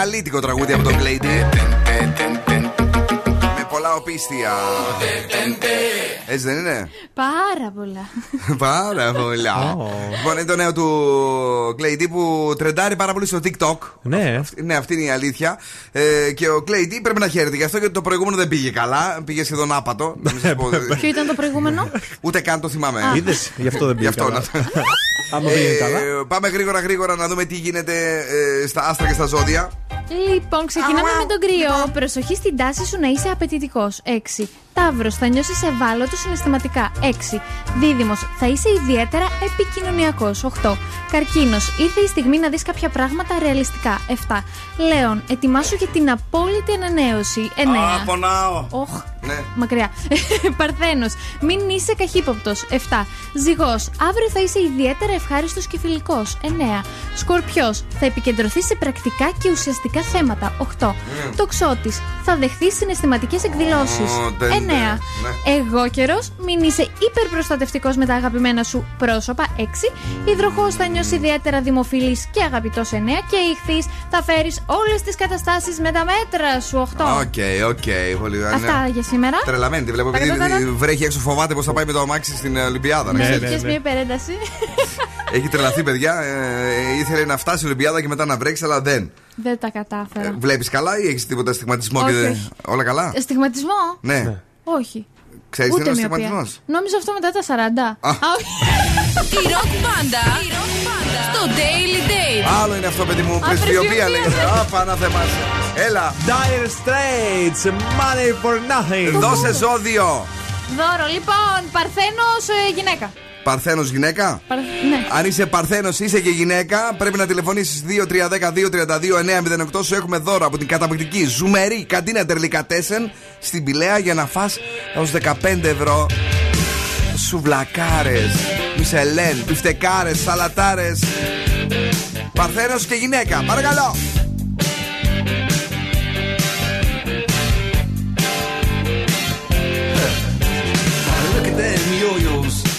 αλήτικο τραγούδι από τον Clay οπίστια. Έτσι δεν είναι; Πάρα πολλά. Πάρα πολλά. Λοιπόν, είναι το νέο του Κλέιντι που τρεντάρει πάρα πολύ στο TikTok. Ναι. Αυτή- Ναι, αυτή είναι η αλήθεια. Ε, και ο Κλέιντι πρέπει να χαίρεται γι' αυτό γιατί το προηγούμενο δεν πήγε καλά. Πήγε σχεδόν άπατο. Να μην σας πω, Ποιο ήταν το προηγούμενο; Ούτε καν το θυμάμαι. Α. Είδες, γι' αυτό δεν πήγε Γι' αυτό, καλά. να- Άμα πήγαινε καλά. Ε, πάμε γρήγορα γρήγορα να δούμε τι γίνεται ε, στα άστρα και στα ζώδια. Λοιπόν, ξεκινάμε με τον κρυό. Προσοχή στην τάση σου να είσαι απαιτητικός. 6. Ταύρο, θα νιώσεις ευάλωτο συναισθηματικά. 6. Δίδυμος, θα είσαι ιδιαίτερα επικοινωνιακός. 8. Καρκίνος, ήρθε η στιγμή να δεις κάποια πράγματα ρεαλιστικά. 7. Λέων, ετοιμάσου για την απόλυτη ανανέωση. 9. Α, πονάω. Οχ, Ναι. μακριά. Παρθένος, μην είσαι καχύποπτος. 7. Ζυγός, αύριο θα είσαι ιδιαίτερα ευχάριστος και φιλικός. 9. Σκορπιός, θα επικεντρωθείς σε πρακτικά και ουσιαστικά θέματα. 8. Τοξότης, θα δεχθείς συναισθηματικές εκδηλώσεις. Ω, δεν- 9. ναι. Εγώ καιρός, μην είσαι υπερπροστατευτικός με τα αγαπημένα σου πρόσωπα. 6. Υδροχός, θα νιώσεις ιδιαίτερα δημοφιλής και αγαπητός. 9. Και ηχθή, θα φέρεις όλες τις καταστάσεις με τα μέτρα σου. 8. Οκ, οκ. Πολύ ωραία. Αυτά ναι. για σήμερα. Τρελαμένη τη βλέπω. Τα Επειδή κατάτα. βρέχει έξω, φοβάται πώ θα πάει με το αμάξι στην ε, Ολυμπιάδα. να Μα ξέρεις. είχε μια υπερένταση. Έχει τρελαθεί, παιδιά. Ε, ήθελε να φτάσει η Ολυμπιάδα και μετά να βρέξει, αλλά δεν. Δεν τα κατάφερα. Βλέπεις καλά ή έχεις τίποτα στιγματισμό Όχι, και δεν- όχι. Όλα καλά; Ε, Στιγματισμό; Ναι. Όχι. Ξέρεις τι Ούτε είναι ο μοιοπία. στιγματισμό. Νόμιζα αυτό μετά τα 40. Α. Α, όχι. Η ροκ μπάντα στο Daily Date. Άλλο είναι αυτό, παιδί μου. Α, Πρεσβειοποία πρεσβειοποία, λέγεται. ναι. Α, πάνω θέμα. Έλα. Dire Straits, money for nothing. Δώσε ζώδιο. Δώρο, λοιπόν, Παρθένος γυναίκα. Παρθένος γυναίκα; Παρ... Ναι. Αν είσαι παρθένος, είσαι και γυναίκα, πρέπει να τηλεφωνήσεις 2310-232-908. Σου έχουμε δώρο από την καταπληκτική ζουμερή καντίνα Τερλικατέσεν στην Πηλαία για να φας έως 15 ευρώ σουβλακάρες, μισελέν, πιφτεκάρες, σαλατάρες. Παρθένος και γυναίκα, παρακαλώ. Look at them yo-yos,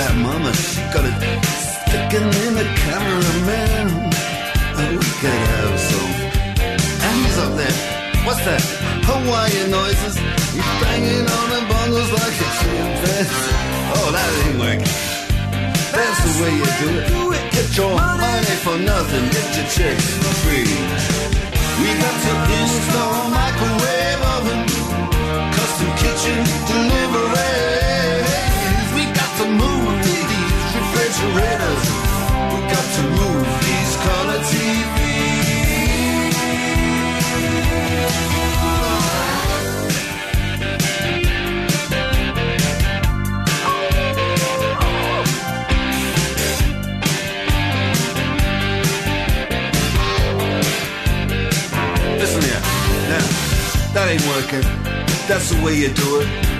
that mama, she got it sticking in the cameraman. Oh, we could have some. And he's up there. What's that? Hawaiian noises. He's banging on the bongos like a chimpanzee. Oh, that ain't working. That's the way you do it. Get your money for nothing. Get your chicks for free. We got to install microwave oven, custom kitchen deliveries. To move these refrigerators. We got to move these color TVs. Listen here. Now, that ain't working. That's the way you do it.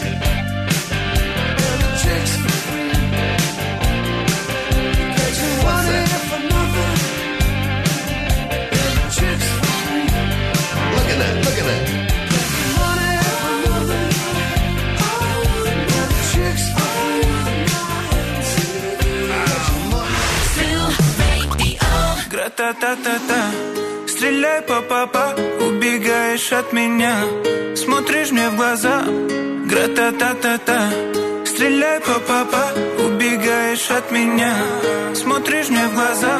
Гра-та-та-та-та Стреляй, папа, убегаешь от меня. Смотришь мне в глаза Гра-та-та-та-та. Стреляй, папа, убегаешь от меня. Смотришь мне в глаза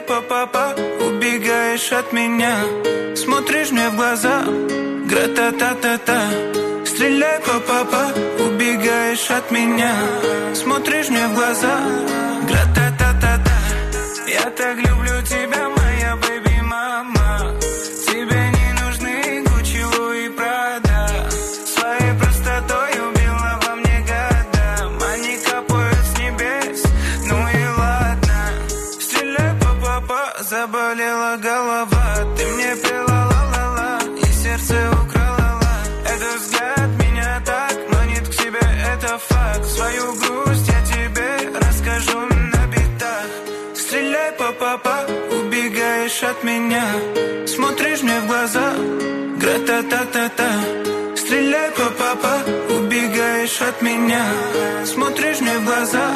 Стреляй, папа, убегаешь от меня. Смотришь мне в глаза Гра-та-та-та-та. Стреляй, папа, убегаешь от меня. Смотришь мне в глаза Гра-та-та-та-та. Я так люблю тебя, Гра-та-та-та-та Стреляй, папа, убегаешь от меня. Смотришь мне в глаза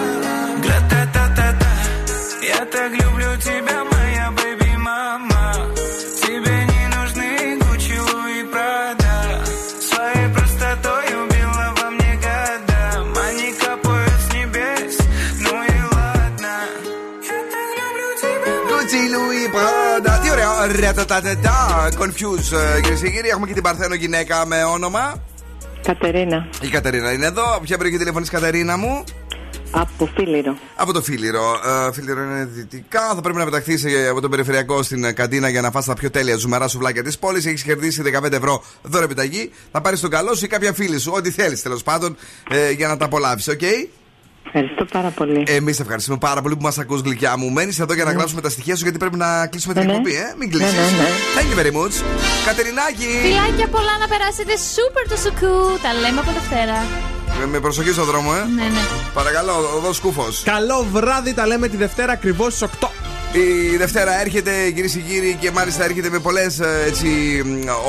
ωραίο. Ρατατατατά. Confuse. ε, Κυρίες και κύριοι, έχουμε και την Παρθένο γυναίκα με όνομα. Κατερίνα. Η Κατερίνα είναι εδώ. Ποια περιοχή τηλεφωνείς Κατερίνα μου; Από Φίλιρο. Από το Φίλιρο. Ε, Φίλιρο είναι δυτικά. Θα πρέπει να πεταχθεί από τον περιφερειακό στην ε, καντίνα για να φας τα πιο τέλεια ζουμερά σουβλάκια της πόλης. Έχεις κερδίσει 15 ευρώ δώρο επιταγή. Θα πάρεις τον καλό σου ή κάποια φίλη σου. Ό,τι θέλεις τέλος πάντων ε, για να τα απολαύσεις, οκ; Ευχαριστώ πάρα πολύ. Εμείς ευχαριστούμε πάρα πολύ που μας ακούς γλυκιά μου. Μένεις εδώ για να γράψουμε τα στοιχεία σου γιατί πρέπει να κλείσουμε την Ναι, ναι. εκπομπή, ε. Μην κλείσεις. Ναι, ναι, ναι. Thank you very much. Κατερινάκη. Φιλάκια πολλά να περάσετε super το σουκού. Τα λέμε από Δευτέρα. Με, με προσοχή στον δρόμο, ε. Ναι, ναι. Παρακαλώ, οδό Σκούφο. Καλό βράδυ, τα λέμε τη Δευτέρα ακριβώς στις 8. Η Δευτέρα έρχεται, κυρίες και κύριοι, και μάλιστα έρχεται με πολλές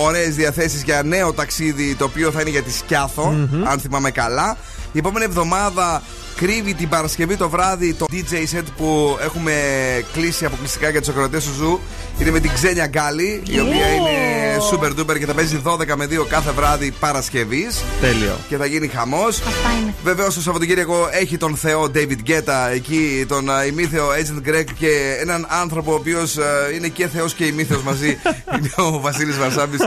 ωραίες διαθέσεις για νέο ταξίδι, το οποίο θα είναι για τη σκιαθο αν θυμάμαι καλά. Η επόμενη εβδομάδα κρύβει την Παρασκευή το βράδυ το DJ set που έχουμε κλείσει αποκλειστικά για τους ακροατές του Zoo. Είναι με την Ξένια Γκάλη, η οποία είναι super duper και θα παίζει 12 με 2 κάθε βράδυ Παρασκευής. Τέλειο. Και θα γίνει χαμός. Αυτά είναι. Βεβαίως το Σαββατοκύριακο έχει τον Θεό David Guetta εκεί, τον ε, ημίθεο Agent Greg και έναν άνθρωπο ο οποίος είναι και Θεός και ημίθεος μαζί. είναι ο Βασίλης Βαρσάμπης,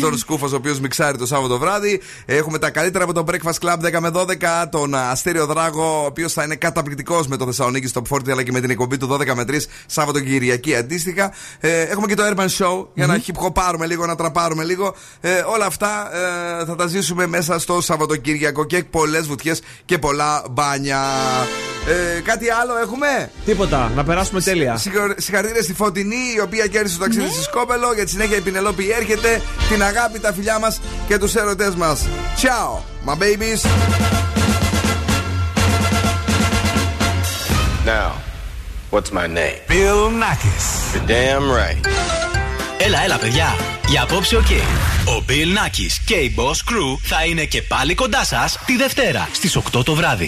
τον Σκούφος, ο οποίος μιξάρει το Σάββατο βράδυ. Έχουμε τα καλύτερα από το Breakfast Club 10 με 12, τον uh, Αστέριο Δράγο, ο οποίος θα είναι καταπληκτικός με το Θεσσαλονίκη Top 40 αλλά και με την εκπομπή του 12 με 3 Σάββατο Κυριακή αντίστοιχα. Ε, έχουμε και το Urban Show για να χυπχοπάρουμε λίγο, να τραπάρουμε λίγο. Ε, όλα αυτά ε, θα τα ζήσουμε μέσα στο Σαββατοκύριακο και πολλές βουτιές και πολλά μπάνια. Ε, κάτι άλλο έχουμε; Τίποτα, να περάσουμε τέλεια. Συγχω- Συγχαρητήρια στη Φωτεινή, η οποία κέρδισε το ταξίδι στη Σκόπελο. Για τη συνέχεια η Πινελόπη έρχεται. Την αγάπη, τα φιλιά μας και τους έρωτές μας. Ciao, my babies. Now, what's my name? Bill Nackis. You're damn right. Έλα, έλα, παιδιά. Για απόψε ο okay. Ο Bill Nackis και η Boss Crew θα είναι και πάλι κοντά σας τη Δευτέρα στις 8 το βράδυ.